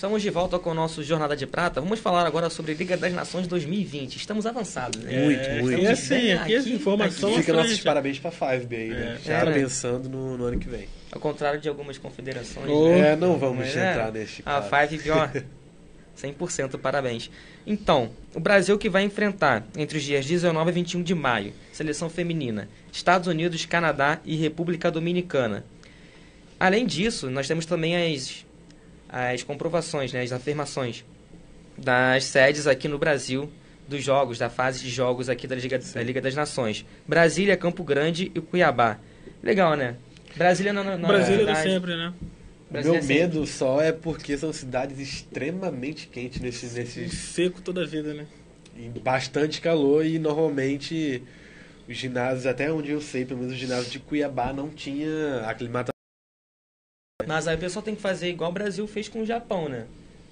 [SPEAKER 1] Estamos de volta com o nosso Jornada de Prata. Vamos falar agora sobre Liga das Nações 2020. Estamos avançados, né?
[SPEAKER 2] Muito,
[SPEAKER 3] É,
[SPEAKER 2] muito.
[SPEAKER 3] E assim, aqui, as informações.
[SPEAKER 2] Fica nossos parabéns pra Five aí, né?
[SPEAKER 3] É.
[SPEAKER 2] Já
[SPEAKER 1] É, né?
[SPEAKER 2] pensando no, no ano que vem.
[SPEAKER 1] Ao contrário de algumas confederações.
[SPEAKER 3] Oh.
[SPEAKER 1] né?
[SPEAKER 2] É, não vamos
[SPEAKER 1] Mas
[SPEAKER 2] entrar
[SPEAKER 1] é,
[SPEAKER 2] neste
[SPEAKER 1] A
[SPEAKER 2] caso.
[SPEAKER 1] Five <laughs> pior. 100% parabéns. Então, o Brasil que vai enfrentar entre os dias 19 e 21 de maio, seleção feminina, Estados Unidos, Canadá e República Dominicana. Além disso, nós temos também as, as comprovações, né, as afirmações das sedes aqui no Brasil dos jogos, da fase de jogos aqui da Liga, da Liga das Nações. Brasília, Campo Grande e Cuiabá. Legal, né? Brasília na, na, na
[SPEAKER 3] Brasília de
[SPEAKER 1] verdade-
[SPEAKER 3] sempre, né?
[SPEAKER 2] O
[SPEAKER 1] Brasília
[SPEAKER 2] meu
[SPEAKER 1] sempre.
[SPEAKER 2] medo só é porque são cidades extremamente quentes nesses, nesses
[SPEAKER 3] Seco toda a vida, né?
[SPEAKER 2] e bastante calor e normalmente os ginásios, até onde eu sei, pelo menos o ginásio de Cuiabá não tinha aclimatação.
[SPEAKER 1] Mas aí o pessoal tem que fazer igual o Brasil fez com o Japão, né?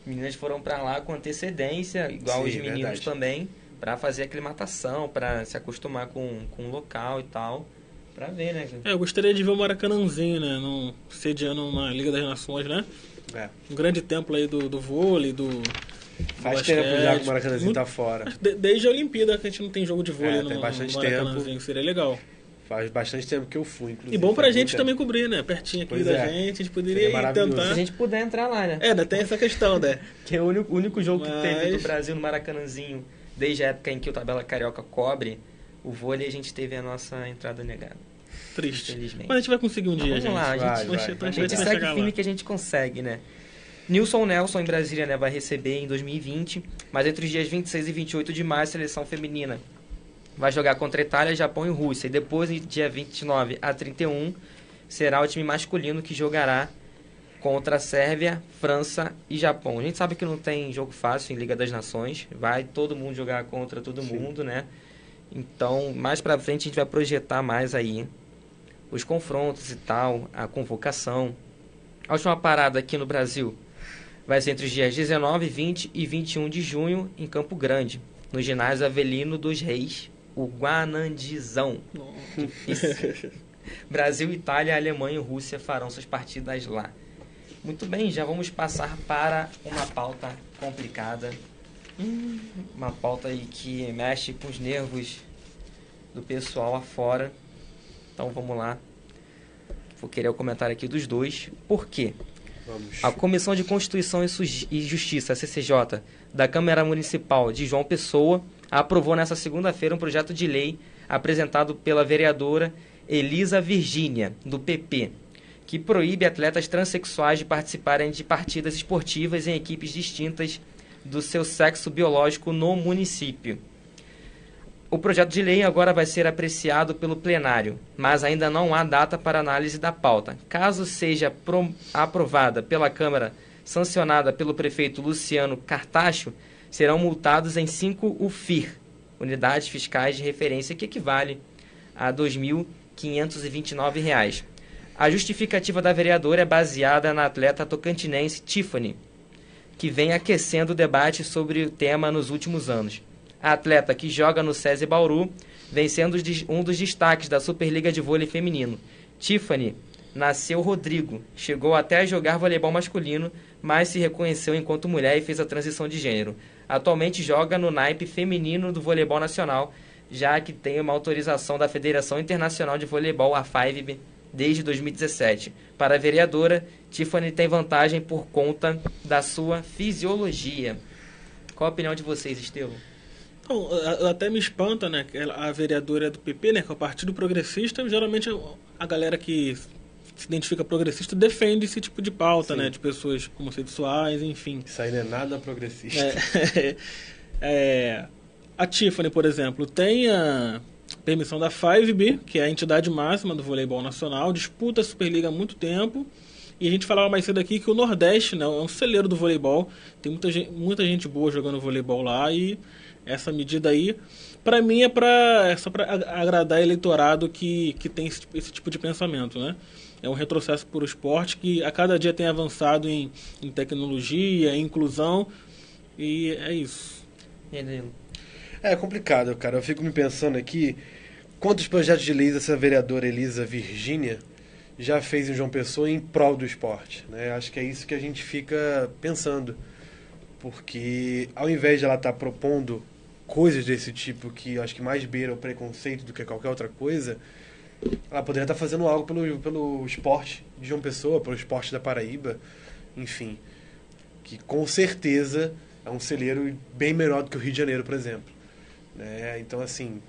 [SPEAKER 1] Meninas foram pra lá com antecedência, igual
[SPEAKER 2] Sim,
[SPEAKER 1] os meninos
[SPEAKER 2] verdade.
[SPEAKER 1] também, pra fazer aclimatação, pra se acostumar com, com o local e tal, pra ver, né?
[SPEAKER 3] É, eu gostaria de ver o Maracanãzinho, né? Num, sediando uma Liga das Nações, né?
[SPEAKER 2] É.
[SPEAKER 3] Um grande templo aí do, do vôlei, do.
[SPEAKER 2] Faz
[SPEAKER 3] do
[SPEAKER 2] tempo já que o Maracanãzinho
[SPEAKER 3] Muito-
[SPEAKER 2] tá fora.
[SPEAKER 3] de- Desde a Olimpíada que a gente não tem jogo de vôlei
[SPEAKER 2] É,
[SPEAKER 3] no,
[SPEAKER 2] tem
[SPEAKER 3] no
[SPEAKER 2] bastante
[SPEAKER 3] Maracanãzinho, seria legal.
[SPEAKER 2] Faz bastante tempo que eu fui, inclusive.
[SPEAKER 3] E bom pra gente
[SPEAKER 2] muito
[SPEAKER 3] também
[SPEAKER 2] tempo.
[SPEAKER 3] cobrir, né? Pertinho aqui
[SPEAKER 2] Pois
[SPEAKER 3] da
[SPEAKER 2] é.
[SPEAKER 3] gente, a gente poderia tentar.
[SPEAKER 1] Se a gente puder entrar lá, né?
[SPEAKER 3] É, ainda tem essa questão, né? <laughs>
[SPEAKER 1] Que é o único, o único jogo que
[SPEAKER 3] Mas-
[SPEAKER 1] teve do Brasil no Maracanãzinho, desde a época em que o Tabela Carioca cobre, o vôlei a gente teve a nossa entrada negada.
[SPEAKER 3] Triste.
[SPEAKER 1] Infelizmente.
[SPEAKER 3] Mas a gente vai conseguir um dia,
[SPEAKER 1] Vamos
[SPEAKER 3] gente.
[SPEAKER 1] lá, a gente,
[SPEAKER 2] Vai,
[SPEAKER 3] a
[SPEAKER 2] vai.
[SPEAKER 3] gente,
[SPEAKER 1] a gente
[SPEAKER 3] vai
[SPEAKER 1] segue firme
[SPEAKER 3] lá.
[SPEAKER 1] que a gente consegue, né? Nilson Nelson em Brasília né, vai receber em 2020, mas entre os dias 26 e 28 de maio a seleção feminina vai jogar contra a Itália, Japão e Rússia. E depois, dia 29 a 31, será o time masculino que jogará contra a Sérvia, França e Japão. A gente sabe que não tem jogo fácil em Liga das Nações, vai todo mundo jogar contra todo
[SPEAKER 2] Sim.
[SPEAKER 1] mundo, né? Então, mais pra frente a gente vai projetar mais aí os confrontos e tal, a convocação. A última parada aqui no Brasil vai ser entre os dias 19, 20 e 21 de junho em Campo Grande, no ginásio Avelino dos Reis, o Guanandizão. Difícil. <laughs> Brasil, Itália, Alemanha e Rússia farão suas partidas lá. Muito bem, já vamos passar para uma pauta complicada. Uma pauta aí que mexe com os nervos do pessoal afora. Então vamos lá. Vou querer o comentário aqui dos dois. Por quê?
[SPEAKER 2] Vamos.
[SPEAKER 1] A Comissão de Constituição e e Justiça, a CCJ, da Câmara Municipal de João Pessoa, aprovou nesta segunda-feira um projeto de lei apresentado pela vereadora Elisa Virgínia, do PP, que proíbe atletas transexuais de participarem de partidas esportivas em equipes distintas do seu sexo biológico no município. O projeto de lei agora vai ser apreciado pelo plenário, mas ainda não há data para análise da pauta. Caso seja pro- aprovada pela Câmara, sancionada pelo prefeito Luciano Cartacho, serão multados em 5 UFIR, unidades fiscais de referência, que equivale a 2.529 reais. A justificativa da vereadora é baseada na atleta tocantinense Tiffany, que vem aquecendo o debate sobre o tema nos últimos anos. A atleta que joga no SESI Bauru vem sendo um dos destaques da Superliga de Vôlei Feminino. Tiffany nasceu Rodrigo, chegou até a jogar voleibol masculino, mas se reconheceu enquanto mulher e fez a transição de gênero. Atualmente joga no naipe feminino do voleibol nacional, já que tem uma autorização da Federação Internacional de Voleibol, a FIVB, desde 2017. Para a vereadora, Tiffany tem vantagem por conta da sua fisiologia. Qual a opinião de vocês, Estevam?
[SPEAKER 3] Até me espanta, né? A vereadora é do PP, né? Que é o Partido Progressista, geralmente a galera que se identifica progressista defende esse tipo de pauta, Sim. né? De pessoas homossexuais, enfim.
[SPEAKER 2] Isso aí não é nada progressista.
[SPEAKER 3] É, <laughs> é, a Tiffany, por exemplo, tem a permissão da 5B, que é a entidade máxima do voleibol nacional, disputa a Superliga há muito tempo. E a gente falava mais cedo aqui que o Nordeste né, é um celeiro do voleibol. Tem muita gente, muita gente boa jogando voleibol lá e essa medida aí, para mim, é, pra, é só para agradar eleitorado que, que tem esse, esse tipo de pensamento, né? É um retrocesso para o esporte que a cada dia tem avançado em, em tecnologia, em inclusão, e é isso.
[SPEAKER 2] É complicado, cara. Eu fico me pensando aqui quantos projetos de leis essa vereadora Elisa Virgínia já fez em João Pessoa em prol do esporte. Né? Acho que é isso que a gente fica pensando. Porque ao invés de ela estar tá propondo coisas desse tipo que acho que mais beira o preconceito do que qualquer outra coisa, ela poderia estar fazendo algo pelo, pelo esporte de João Pessoa, pelo esporte da Paraíba, enfim. Que com certeza é um celeiro bem melhor do que o Rio de Janeiro, por exemplo. Né? Então, assim,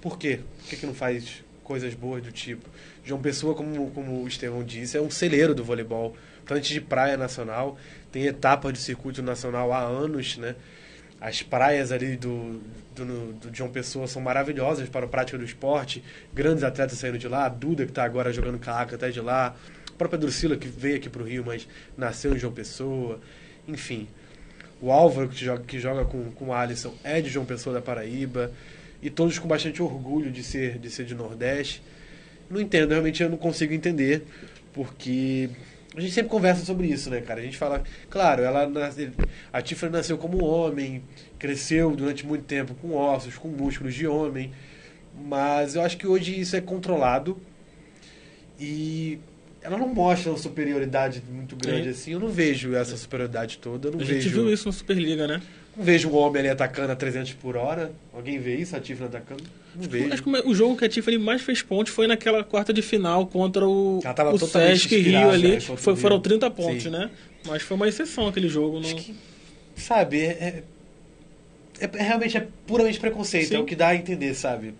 [SPEAKER 2] por quê? Por que, que não faz coisas boas do tipo? João Pessoa, como, como o Estevão disse, é um celeiro do voleibol, tanto de praia nacional, tem etapas de circuito nacional há anos, né? As praias ali do, do, do João Pessoa são maravilhosas para a prática do esporte. Grandes atletas saindo de lá. A Duda, que está agora jogando calaca até de lá. A própria Drusila, que veio aqui para o Rio, mas nasceu em João Pessoa. Enfim. O Álvaro, que joga, que joga com, com o Alisson, é de João Pessoa da Paraíba. E todos com bastante orgulho de ser de, ser de Nordeste. Não entendo, realmente eu não consigo entender. Porque a gente sempre conversa sobre isso, né, cara? A gente fala, claro, ela nasce, a Tiffany nasceu como homem, cresceu durante muito tempo com ossos, com músculos de homem, mas eu acho que hoje isso é controlado e ela não mostra uma superioridade muito grande assim. Eu não vejo essa superioridade toda. Eu não
[SPEAKER 3] a
[SPEAKER 2] vejo...
[SPEAKER 3] gente viu isso na Superliga, né?
[SPEAKER 2] Não vejo um homem ali atacando a 300 por hora. Alguém vê isso? A Tiffany atacando? Não vejo.
[SPEAKER 3] Acho que o jogo que a Tiffany mais fez pontos foi naquela quarta de final contra o, o Sesc Rio ali. É, foi, foram 30 pontos, Sim. né? Mas foi uma exceção aquele jogo. No... Que,
[SPEAKER 2] sabe, é, é, é, realmente é puramente preconceito. Sim. É o que dá a entender, sabe?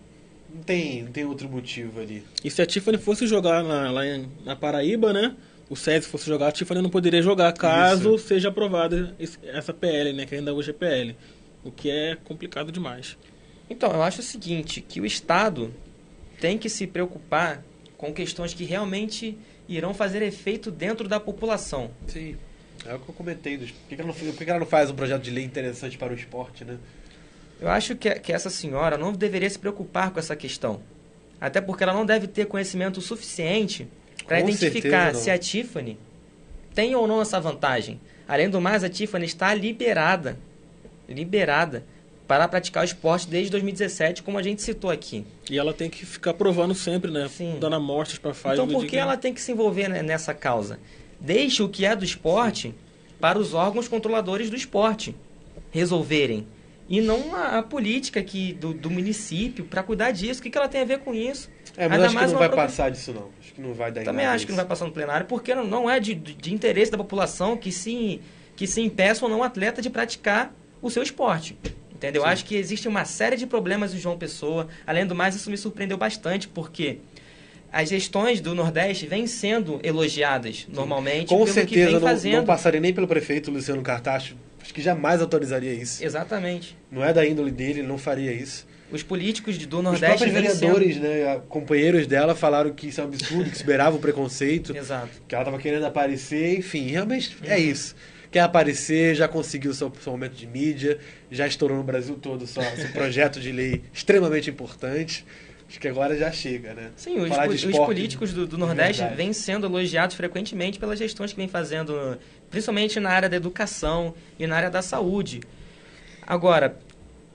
[SPEAKER 2] Não tem, não tem outro motivo ali.
[SPEAKER 3] E se a Tiffany fosse jogar na, lá em, na Paraíba, né? o SESI fosse jogar, a Tiffany não poderia jogar caso Isso. seja aprovada essa PL, né? Que ainda hoje é PL. O que é complicado demais.
[SPEAKER 1] Então, eu acho o seguinte, que o Estado tem que se preocupar com questões que realmente irão fazer efeito dentro da população.
[SPEAKER 2] Sim. É o que eu comentei. Por que, ela não, por que ela não faz um projeto de lei interessante para o esporte, né?
[SPEAKER 1] Eu acho que, que essa senhora não deveria se preocupar com essa questão. Até porque ela não deve ter conhecimento suficiente para identificar se a Tiffany tem ou não essa vantagem. Além do mais, a Tiffany está liberada, liberada para praticar o esporte desde 2017, como a gente citou aqui.
[SPEAKER 3] E ela tem que ficar provando sempre, né? Sim. Dando amostras para fazer.
[SPEAKER 1] Então, por que ela tem que se envolver nessa causa? Deixe o que é do esporte para os órgãos controladores do esporte resolverem. E não a, a política que, do, do município para cuidar disso. O que, que ela tem a ver com isso?
[SPEAKER 2] É, mas Ainda acho que não vai passar disso, não. Acho que não vai dar
[SPEAKER 1] Também acho isso. que não vai passar no plenário, porque não, não é de, de interesse da população que se, que se impeça ou não o atleta de praticar o seu esporte. Entendeu? Sim. Acho que existe uma série de problemas em João Pessoa. Além do mais, isso me surpreendeu bastante, porque as gestões do Nordeste vêm sendo elogiadas normalmente
[SPEAKER 2] Com pelo certeza, que vem fazendo. Não, não passaria nem pelo prefeito Luciano Cartacho. Acho que jamais autorizaria isso.
[SPEAKER 1] Exatamente.
[SPEAKER 2] Não é da índole dele, ele não faria isso.
[SPEAKER 1] Os políticos do Nordeste.
[SPEAKER 2] Os próprios vereadores, sendo... né, companheiros dela, falaram que isso é um absurdo, que esperava o preconceito.
[SPEAKER 1] Exato.
[SPEAKER 2] Que ela estava querendo aparecer, enfim, realmente é uhum. é isso. Quer aparecer, já conseguiu seu, seu momento de mídia, já estourou no Brasil todo seu <laughs> projeto de lei extremamente importante. Acho que agora já chega, né?
[SPEAKER 1] Sim, os,
[SPEAKER 2] de
[SPEAKER 1] os políticos do, do
[SPEAKER 2] de
[SPEAKER 1] Nordeste vêm sendo elogiados frequentemente pelas gestões que vem fazendo, principalmente na área da educação e na área da saúde. Agora,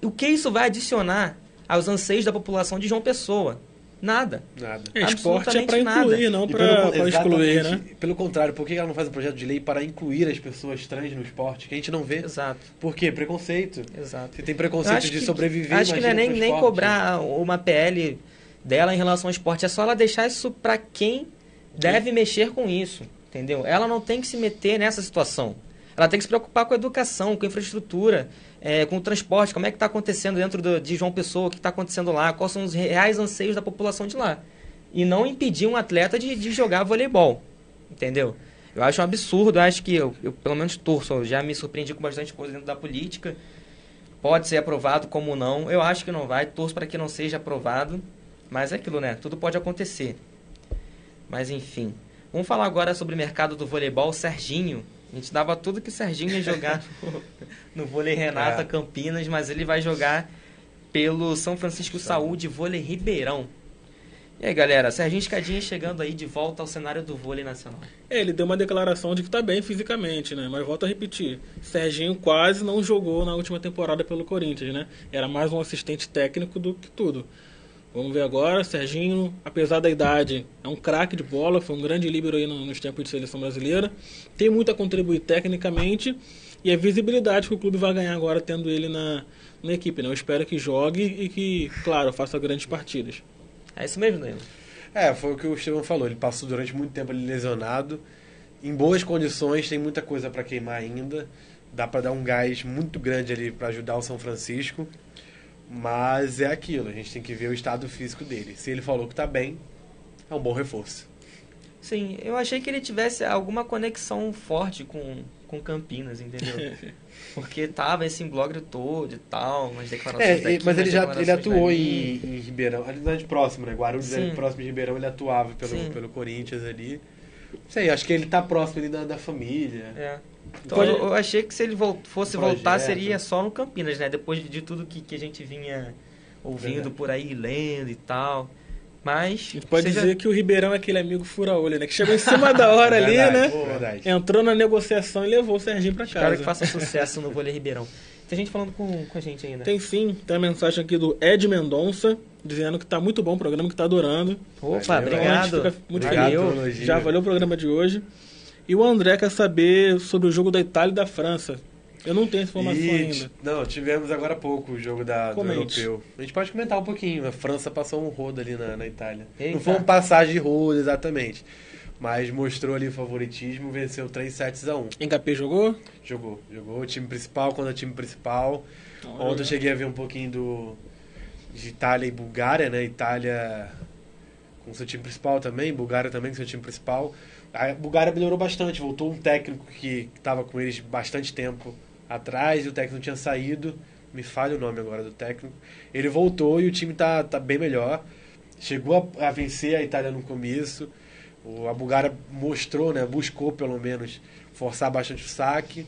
[SPEAKER 1] o que isso vai adicionar aos anseios da população de João Pessoa? Nada.
[SPEAKER 2] Nada.
[SPEAKER 3] É, esporte é para incluir, não para excluir, né?
[SPEAKER 2] Pelo contrário, por que ela não faz um projeto de lei para incluir as pessoas trans no esporte? Que a gente não vê.
[SPEAKER 1] Exato,
[SPEAKER 2] Por quê? Preconceito.
[SPEAKER 1] exato.
[SPEAKER 2] Se tem preconceito de
[SPEAKER 1] que-
[SPEAKER 2] sobreviver,
[SPEAKER 1] Acho que não é nem, nem cobrar uma PL dela em relação ao esporte, é só ela deixar isso para quem deve mexer com isso, entendeu? Ela não tem que se meter nessa situação. Ela tem que se preocupar com a educação, com a infraestrutura, é, com o transporte, como é que está acontecendo dentro do- de João Pessoa, o que está acontecendo lá, quais são os reais anseios da população de lá. E não impedir um atleta de, de jogar voleibol, entendeu? Eu acho um absurdo, eu acho que eu, eu pelo menos torço, eu já me surpreendi com bastante coisa dentro da política, pode ser aprovado como não. Eu acho que não vai, torço para que não seja aprovado. Mas é aquilo, né? Tudo pode acontecer. Mas enfim. Vamos falar agora sobre o mercado do voleibol. Serginho. A gente dava tudo que o Serginho ia jogar no, <laughs> no vôlei Renata
[SPEAKER 2] É.
[SPEAKER 1] Campinas, mas ele vai jogar pelo São Francisco Saúde Vôlei Ribeirão. E aí, galera, Serginho Escadinha chegando aí de volta ao cenário do vôlei nacional.
[SPEAKER 3] É, ele deu uma declaração de que tá bem fisicamente, né? Mas volto a repetir, Serginho quase não jogou na última temporada pelo Corinthians, né? Era mais um assistente técnico do que tudo. Vamos ver agora, Serginho, apesar da idade, é um craque de bola, foi um grande líbero aí no- nos tempos de seleção brasileira. Tem muito a contribuir tecnicamente e a visibilidade que o clube vai ganhar agora tendo ele na, na equipe, né? Eu espero que jogue e que, claro, faça grandes partidas.
[SPEAKER 1] É isso mesmo, Danilo?
[SPEAKER 2] É, foi o que o Estevão falou. Ele passou durante muito tempo ali lesionado. Em boas condições, tem muita coisa para queimar ainda. Dá para dar um gás muito grande ali para ajudar o São Francisco. Mas é aquilo, a gente tem que ver o estado físico dele. Se ele falou que tá bem, é um bom reforço.
[SPEAKER 1] Sim, eu achei que ele tivesse alguma conexão forte com, com Campinas, entendeu? <laughs> Porque tava esse imbróglio todo e tal, umas declarações
[SPEAKER 2] É,
[SPEAKER 1] daqui,
[SPEAKER 2] mas ele já ele atuou em, em Ribeirão, ali na de próximo, né? Guarulhos ali próximo de Ribeirão, ele atuava pelo,
[SPEAKER 1] Sim.
[SPEAKER 2] pelo Corinthians ali. Não sei, acho que ele tá próximo ali da, da família.
[SPEAKER 1] É. Então
[SPEAKER 3] Pode-
[SPEAKER 1] eu, achei que se ele vol- fosse
[SPEAKER 2] Projeto.
[SPEAKER 1] voltar seria só no Campinas, né? Depois de tudo que, que a gente vinha ouvindo
[SPEAKER 2] Verdade.
[SPEAKER 1] por aí, lendo e tal. Mas.
[SPEAKER 3] A gente pode
[SPEAKER 1] seja-
[SPEAKER 3] dizer que o Ribeirão é aquele amigo fura-olho, né? Que chegou em cima da hora ali,
[SPEAKER 2] Verdade,
[SPEAKER 3] né?
[SPEAKER 2] Verdade.
[SPEAKER 3] Entrou na negociação e levou o Serginho pra
[SPEAKER 1] Espero
[SPEAKER 3] casa.
[SPEAKER 1] que faça sucesso no vôlei Ribeirão. Tem gente falando com, com a gente ainda.
[SPEAKER 3] Tem sim, tem a mensagem aqui do Ed Mendonça, dizendo que tá muito bom o programa, que tá adorando.
[SPEAKER 1] Opa,
[SPEAKER 2] Valeu,
[SPEAKER 1] obrigado.
[SPEAKER 3] Então, fica muito
[SPEAKER 2] Obrigado elogio.
[SPEAKER 3] Já valeu o programa de hoje. E o André quer saber sobre o jogo da Itália e da França. Eu não tenho essa informação
[SPEAKER 2] E,
[SPEAKER 3] ainda.
[SPEAKER 2] Não, tivemos agora há pouco o jogo da, do europeu. A gente pode comentar um pouquinho. A França passou um rodo ali na, na Itália.
[SPEAKER 1] Eita.
[SPEAKER 2] Não foi um passagem de rodo, exatamente. Mas mostrou ali o favoritismo, venceu 3 sets a 1.
[SPEAKER 3] Mbappé jogou?
[SPEAKER 2] Jogou. Jogou o time principal contra o time principal.
[SPEAKER 3] Olha.
[SPEAKER 2] Ontem eu cheguei a ver um pouquinho do de Itália e Bulgária, né? Itália com seu time principal também, Bulgária também com seu time principal. A Bulgária melhorou bastante, voltou um técnico que estava com eles bastante tempo atrás, e o técnico tinha saído, me falha o nome agora do técnico. Ele voltou e o time tá, tá bem melhor. Chegou a, a vencer a Itália no começo. O, a Bulgária mostrou, né, buscou pelo menos forçar bastante o saque.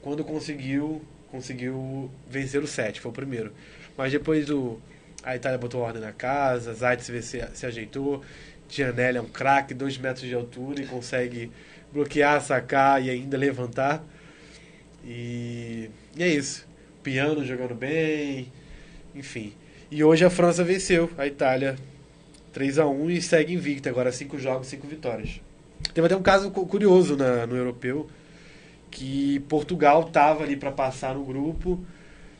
[SPEAKER 2] Quando conseguiu, conseguiu vencer o set, foi o primeiro. Mas depois o, a Itália botou ordem na casa, Zaitsev se, se ajeitou. Gianelli é um craque, 2 metros de altura e consegue bloquear, sacar e ainda levantar. E, e é isso. Piano jogando bem, enfim. E hoje a França venceu a Itália 3 a 1 e segue invicta, agora 5 jogos, 5 vitórias. Teve até um caso cu- curioso na, no europeu, que Portugal estava ali para passar no grupo,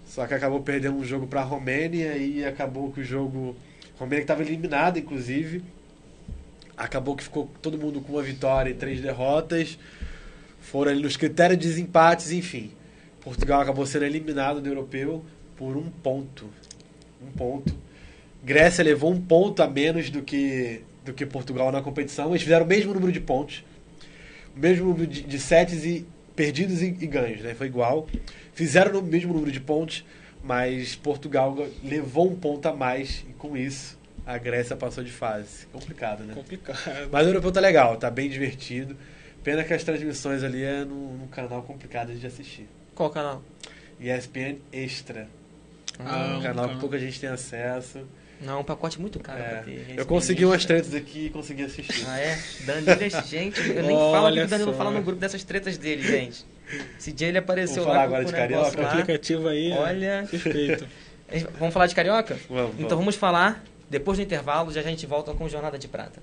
[SPEAKER 2] só que acabou perdendo um jogo para a Romênia e acabou que o jogo. A Romênia estava eliminada, inclusive. Acabou que ficou todo mundo com uma vitória e três derrotas. Foram ali nos critérios de desempates, enfim. Portugal acabou sendo eliminado do europeu por um ponto. Um ponto. Grécia levou um ponto a menos do que, do que Portugal na competição. Eles fizeram o mesmo número de pontos, o mesmo número de, de sets e perdidos e, e ganhos, né? Foi igual. Fizeram o mesmo número de pontos, mas Portugal levou um ponto a mais e com isso a Grécia passou de fase. Complicado, né?
[SPEAKER 3] Complicado.
[SPEAKER 2] Mas o europeu tá legal, tá bem divertido. Pena que as transmissões ali é num, num canal complicado de assistir.
[SPEAKER 1] Qual canal?
[SPEAKER 2] ESPN Extra.
[SPEAKER 3] Ah,
[SPEAKER 2] um canal que pouca gente tem acesso.
[SPEAKER 1] Não, um pacote muito caro
[SPEAKER 2] É,
[SPEAKER 1] pra ter.
[SPEAKER 2] eu consegui umas tretas aqui e consegui assistir.
[SPEAKER 1] Ah, é? Danilo é gente. Eu nem falo o que
[SPEAKER 3] Olha
[SPEAKER 1] o Danilo
[SPEAKER 3] só.
[SPEAKER 1] fala no grupo dessas tretas dele, gente. Esse dia ele apareceu
[SPEAKER 2] Vamos
[SPEAKER 1] lá
[SPEAKER 2] falar
[SPEAKER 1] com
[SPEAKER 2] agora de Carioca?
[SPEAKER 1] Lá.
[SPEAKER 3] aplicativo aí é
[SPEAKER 1] Olha.
[SPEAKER 3] perfeito. <laughs>
[SPEAKER 1] Vamos falar de carioca?
[SPEAKER 2] Vamos,
[SPEAKER 1] Então
[SPEAKER 2] vamos.
[SPEAKER 1] vamos falar depois do intervalo, já a gente volta com Jornada de Prata.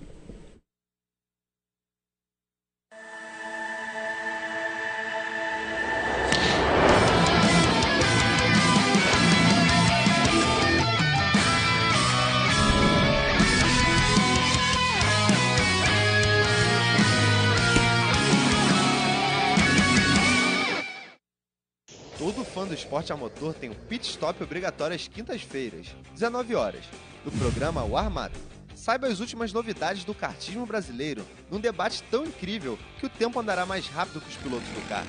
[SPEAKER 4] Fã do esporte a motor tem um pit stop obrigatório às quintas-feiras, 19 horas, no programa O Armado. Saiba as últimas novidades do kartismo brasileiro num debate tão incrível que o tempo andará mais rápido que os pilotos do kart.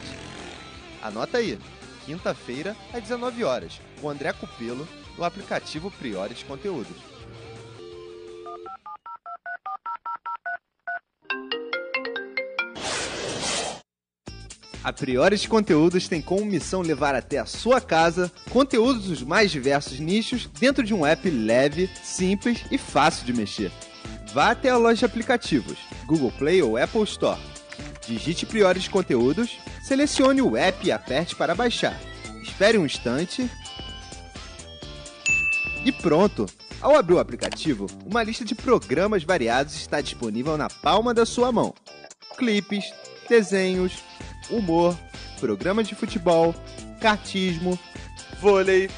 [SPEAKER 4] Anota aí, quinta-feira às 19 horas, com André Cupelo no aplicativo Priores Conteúdos. A Priores Conteúdos tem como missão levar até a sua casa conteúdos dos mais diversos nichos dentro de um app leve, simples e fácil de mexer. Vá até a loja de aplicativos, Google Play ou Apple Store. Digite Priores Conteúdos, selecione o app e aperte para baixar. Espere um instante. E pronto! Ao abrir o aplicativo, uma lista de programas variados está disponível na palma da sua mão. Clipes, desenhos, humor, programas de futebol, kartismo, vôlei,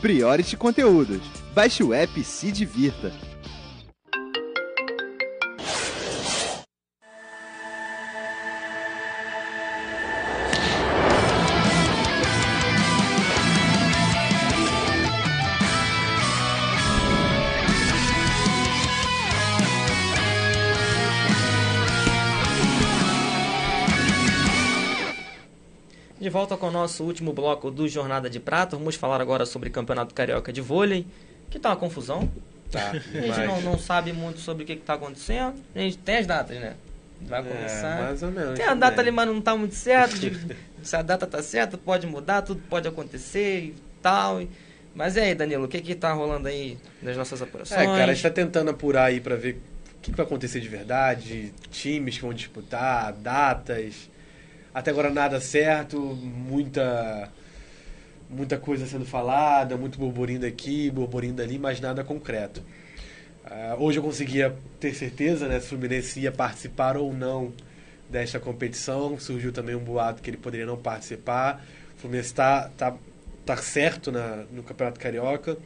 [SPEAKER 4] Priority Conteúdos. Baixe o app e se divirta.
[SPEAKER 1] Volta com o nosso último bloco do Jornada de Prata, vamos falar agora sobre Campeonato Carioca de Vôlei, que tá uma confusão.
[SPEAKER 2] Tá, <laughs>
[SPEAKER 1] A gente não, não sabe muito sobre o que, que tá acontecendo. A gente tem as datas, né? Vai
[SPEAKER 2] É,
[SPEAKER 1] começar.
[SPEAKER 2] mais ou menos.
[SPEAKER 1] Tem a data ali,
[SPEAKER 2] também.
[SPEAKER 1] mas não tá muito certo. de- <laughs> se a data tá certa, pode mudar, tudo pode acontecer e tal. e- Mas e aí, Danilo, o que que tá rolando aí nas nossas apurações?
[SPEAKER 2] É, cara, a gente tá tentando apurar aí pra ver o que que vai acontecer de verdade, times que vão disputar, datas. Até agora nada certo, muita muita coisa sendo falada, muito burburinho daqui, burburinho dali, mas nada concreto. Ah, hoje eu conseguia ter certeza, né, se o Fluminense ia participar ou não desta competição. Surgiu também um boato que ele poderia não participar. O Fluminense está tá, tá certo na, no Campeonato Carioca.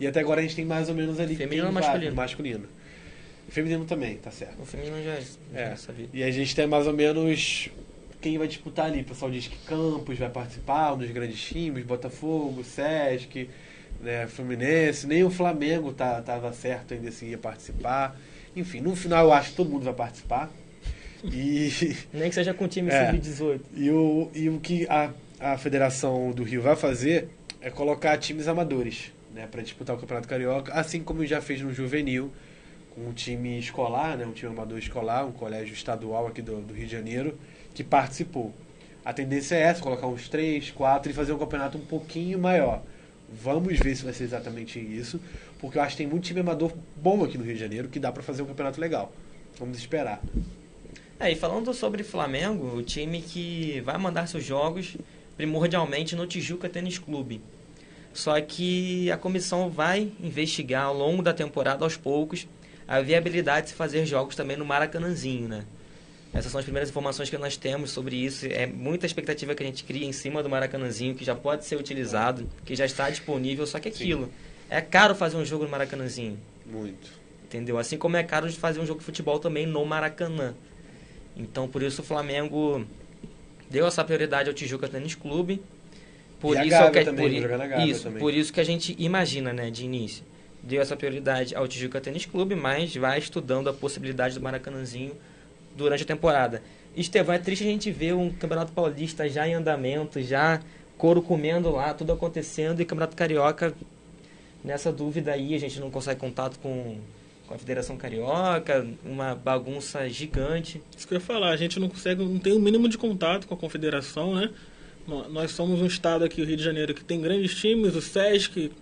[SPEAKER 2] E até agora a gente tem mais ou menos ali
[SPEAKER 1] Feminino ou masculino?
[SPEAKER 2] masculino. Feminino também, tá certo.
[SPEAKER 1] O feminino já,
[SPEAKER 2] É.
[SPEAKER 1] sabia.
[SPEAKER 2] E a gente tem mais ou menos quem vai disputar ali. O pessoal diz que Campos vai participar, um dos grandes times, Botafogo, Sesc, né, Fluminense, nem o Flamengo tá, tava certo ainda se ia participar. Enfim, no final eu acho que todo mundo vai participar. E, <laughs>
[SPEAKER 1] Nem que seja com o time
[SPEAKER 2] É.
[SPEAKER 1] sub-18.
[SPEAKER 2] e, o, e o que a, a Federação do Rio vai fazer é colocar times amadores né, para disputar o Campeonato Carioca, assim como já fez no Juvenil, com um time escolar, né, um time amador escolar, um colégio estadual aqui do, do Rio de Janeiro, que participou. A tendência é essa, colocar uns três, quatro e fazer um campeonato um pouquinho maior. Vamos ver se vai ser exatamente isso, porque eu acho que tem muito time amador bom aqui no Rio de Janeiro que dá para fazer um campeonato legal. Vamos esperar.
[SPEAKER 1] É, e falando sobre Flamengo, o time que vai mandar seus jogos primordialmente no Tijuca Tênis Clube. Só que a comissão vai investigar ao longo da temporada, aos poucos, a viabilidade de se fazer jogos também no Maracanãzinho, né? Essas são as primeiras informações que nós temos sobre isso. É muita expectativa que a gente cria em cima do Maracanãzinho, que já pode ser utilizado, que já está disponível, só que é
[SPEAKER 2] Sim.
[SPEAKER 1] aquilo. É caro fazer um jogo no Maracanãzinho.
[SPEAKER 2] Muito.
[SPEAKER 1] Entendeu? Assim como é caro fazer um jogo de futebol também no Maracanã. Então, por isso o Flamengo deu essa prioridade ao Tijuca Tênis Clube. Por
[SPEAKER 2] E a
[SPEAKER 1] isso o que
[SPEAKER 2] também,
[SPEAKER 1] por, isso,
[SPEAKER 2] também.
[SPEAKER 1] por isso que a gente imagina, né, de início. Deu essa prioridade ao Tijuca Tênis Clube, mas vai estudando a possibilidade do Maracanãzinho durante a temporada. Estevão, é triste a gente ver um Campeonato Paulista já em andamento, já couro comendo lá, tudo acontecendo, e Campeonato Carioca nessa dúvida aí, a gente não consegue contato com, com a Federação Carioca, uma bagunça gigante.
[SPEAKER 3] Isso que eu ia falar, a gente não consegue, não tem o mínimo de contato com a confederação, né? Nó- Nós somos um estado aqui, o Rio de Janeiro, que tem grandes times, o SESC,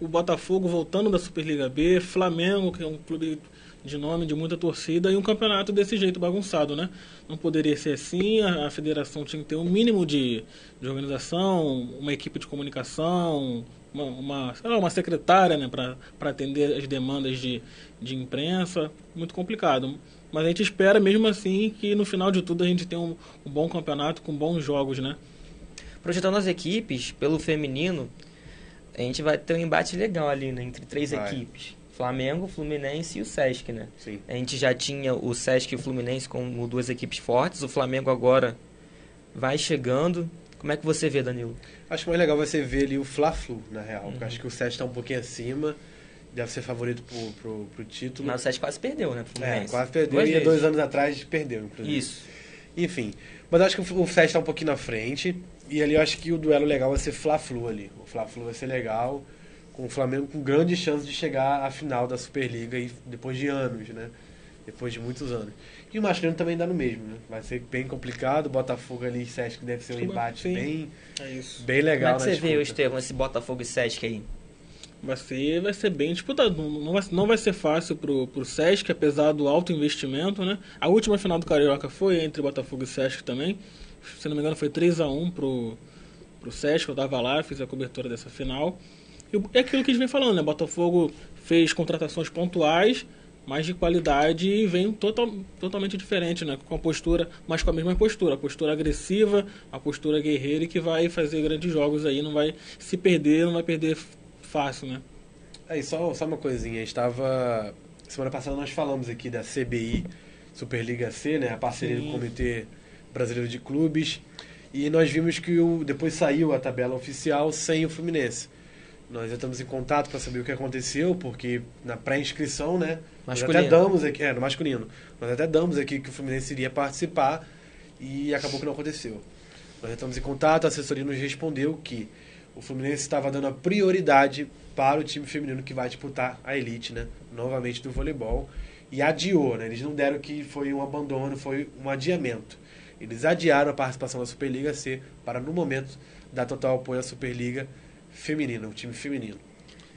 [SPEAKER 3] o Botafogo voltando da Superliga B, Flamengo, que é um clube de nome, de muita torcida, e um campeonato desse jeito bagunçado, né? Não poderia ser assim, a, a federação tinha que ter um mínimo de, de organização, uma equipe de comunicação, uma, uma, lá, uma secretária né, para atender as demandas de, de imprensa, muito complicado. Mas a gente espera mesmo assim que no final de tudo a gente tenha um, um bom campeonato com bons jogos, né?
[SPEAKER 1] Projetando as equipes, pelo feminino, a gente vai ter um embate legal ali, né? Entre três
[SPEAKER 2] Vai.
[SPEAKER 1] equipes. Flamengo, Fluminense e o Sesc, né?
[SPEAKER 2] Sim.
[SPEAKER 1] A gente já tinha o Sesc e o Fluminense como duas equipes fortes. O Flamengo agora vai chegando. Como é que você vê, Danilo?
[SPEAKER 2] Acho mais legal ser ver ali o Fla-Flu, na real.
[SPEAKER 1] Uhum.
[SPEAKER 2] Porque acho que o Sete está um pouquinho acima. Deve ser favorito pro, pro, pro título.
[SPEAKER 1] Mas o Sesc quase perdeu, né?
[SPEAKER 2] é, quase perdeu
[SPEAKER 1] Duas
[SPEAKER 2] e
[SPEAKER 1] vezes.
[SPEAKER 2] dois anos atrás perdeu, inclusive.
[SPEAKER 1] Isso.
[SPEAKER 2] Enfim. Mas acho que o Sete está um pouquinho na frente. E ali eu acho que o duelo legal vai ser Fla-Flu ali. O Fla-Flu vai ser legal. Com o Flamengo com grande chance de chegar à final da Superliga e depois de anos, né? Depois de muitos anos. E o masculino também dá no mesmo, né? Vai ser bem complicado. Botafogo ali e Sesc deve ser um embate
[SPEAKER 3] Sim.
[SPEAKER 2] bem,
[SPEAKER 3] É isso.
[SPEAKER 2] bem
[SPEAKER 1] Como
[SPEAKER 2] legal
[SPEAKER 1] é que você vê. Estevão, esse Botafogo e Sesc aí?
[SPEAKER 3] Vai ser, vai ser bem disputado. Não, não vai, não vai ser fácil pro, pro Sesc, apesar do alto investimento, né? A última final do Carioca foi entre Botafogo e Sesc também. Se não me engano, foi 3 a 1 pro, pro Sesc. Eu tava lá, fiz a cobertura dessa final. E é aquilo que a gente vem falando, né? Botafogo fez contratações pontuais, mas de qualidade e vem total, totalmente diferente, né? Com a postura, mas com a mesma postura. A postura agressiva, a postura guerreira e que vai fazer grandes jogos aí. Não vai se perder, não vai perder fácil, né?
[SPEAKER 2] Aí, só, só uma coisinha. A gente tava. Semana passada nós falamos aqui da CBI, Superliga C, né? A parceria
[SPEAKER 3] Sim.
[SPEAKER 2] do Comitê Brasileiro de Clubes. E nós vimos que o, depois saiu a tabela oficial sem o Fluminense. Nós estamos em contato para saber o que aconteceu, porque na pré-inscrição, né? Nós
[SPEAKER 1] Masculino.
[SPEAKER 2] até damos aqui, é, no masculino. Nós até damos aqui que o Fluminense iria participar e acabou que não aconteceu. Nós entramos em contato, a assessoria nos respondeu que o Fluminense estava dando a prioridade para o time feminino que vai disputar a elite, né? Novamente do voleibol. E adiou, né? Eles não deram que foi um abandono, foi um adiamento. Eles adiaram a participação da Superliga C para, no momento, dar total apoio à Superliga feminina, o time feminino.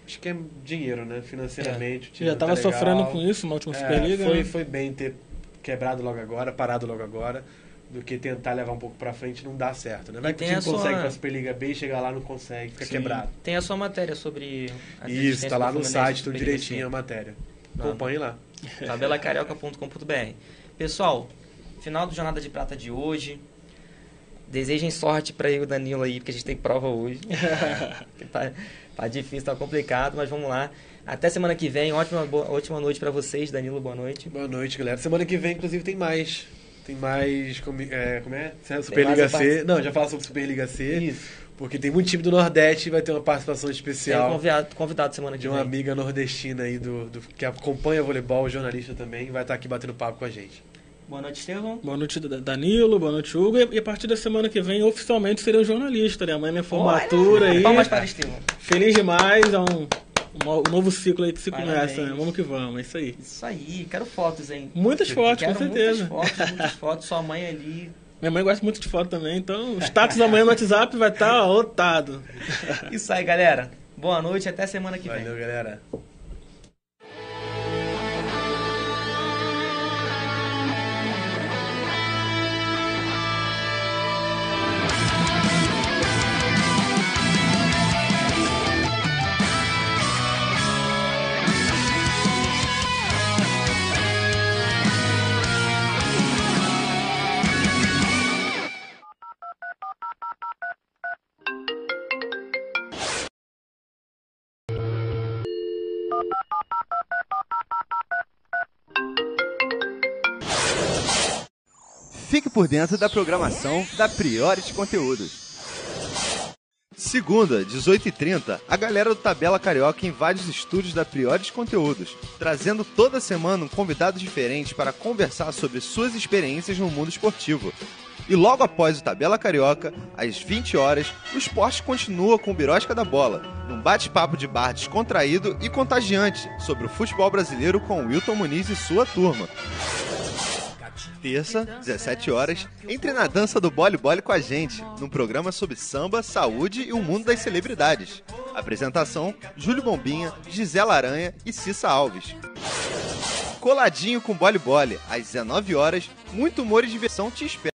[SPEAKER 2] Acho que é dinheiro, né? Financeiramente. o time
[SPEAKER 3] Já
[SPEAKER 2] tá
[SPEAKER 3] estava
[SPEAKER 2] legal.
[SPEAKER 3] sofrendo com isso na última
[SPEAKER 2] É,
[SPEAKER 3] Superliga.
[SPEAKER 2] foi,
[SPEAKER 3] né?
[SPEAKER 2] foi bem ter quebrado logo agora, parado logo agora, do que tentar levar um pouco pra frente e não dá certo, né? Vai
[SPEAKER 1] E
[SPEAKER 2] que o time
[SPEAKER 1] sua-
[SPEAKER 2] consegue pra Superliga B e chegar lá não consegue, fica
[SPEAKER 3] Sim.
[SPEAKER 2] quebrado.
[SPEAKER 1] Tem a sua matéria sobre a
[SPEAKER 2] Isso, tá lá
[SPEAKER 1] do
[SPEAKER 2] no site,
[SPEAKER 1] na
[SPEAKER 2] tudo direitinho a matéria.
[SPEAKER 1] Tá.
[SPEAKER 2] Acompanhe lá.
[SPEAKER 1] Tabelacarioca.com.br. Pessoal, final do Jornada de Prata de hoje. Desejem sorte para eu e o Danilo aí, porque a gente tem prova hoje. <laughs> Tá, tá difícil, tá complicado, mas vamos lá. Até semana que vem. Ótima, boa, ótima noite para vocês. Danilo, boa noite.
[SPEAKER 2] Boa noite, galera. Semana que vem, inclusive, tem mais. Tem mais. Como é? Como é?
[SPEAKER 1] mais
[SPEAKER 2] Superliga C. Não, já falar sobre Superliga C.
[SPEAKER 1] Isso.
[SPEAKER 2] Porque tem muito time do Nordeste e vai ter uma participação
[SPEAKER 1] Tem
[SPEAKER 2] especial
[SPEAKER 1] convidado, convidado semana que
[SPEAKER 2] de uma
[SPEAKER 1] vem.
[SPEAKER 2] amiga nordestina aí do, do- que acompanha voleibol, jornalista também, vai estar aqui batendo papo com a gente.
[SPEAKER 1] Boa noite, Estevão.
[SPEAKER 3] Boa noite, Da- Danilo. Boa noite, Hugo. E a partir da semana que vem, oficialmente, serei um jornalista, né? Amanhã é minha formatura
[SPEAKER 1] Olha,
[SPEAKER 3] aí.
[SPEAKER 1] Palmas para Estevão.
[SPEAKER 3] Feliz demais. É um, um no- um novo ciclo aí que se começa, né? Vamos que vamos, é isso aí.
[SPEAKER 1] Isso aí, quero fotos, hein?
[SPEAKER 3] Muitas fotos,
[SPEAKER 1] quero
[SPEAKER 3] com certeza.
[SPEAKER 1] muitas fotos, muitas fotos. Sua mãe ali.
[SPEAKER 3] Minha mãe gosta muito de foto também, então o status amanhã no WhatsApp vai estar lotado.
[SPEAKER 1] Isso aí, galera. Boa noite, até semana que vem.
[SPEAKER 2] Valeu, galera.
[SPEAKER 4] Por dentro da programação da Priority Conteúdos. Segunda, 18h30, a galera do Tabela Carioca invade os estúdios da Priority Conteúdos, trazendo toda semana um convidado diferente para conversar sobre suas experiências no mundo esportivo. E logo após o Tabela Carioca, às 20 horas, o esporte continua com o Birosca da Bola, num bate-papo de bar descontraído e contagiante sobre o futebol brasileiro com Wilton Muniz e sua turma. Terça, 17 horas, entre na dança do Bole Bole com a gente, num programa sobre samba, saúde e o mundo das celebridades. Apresentação: Júlio Bombinha, Gisela Aranha e Cissa Alves. Coladinho com Bole Bole, às 19 horas, muito humor e diversão te espera.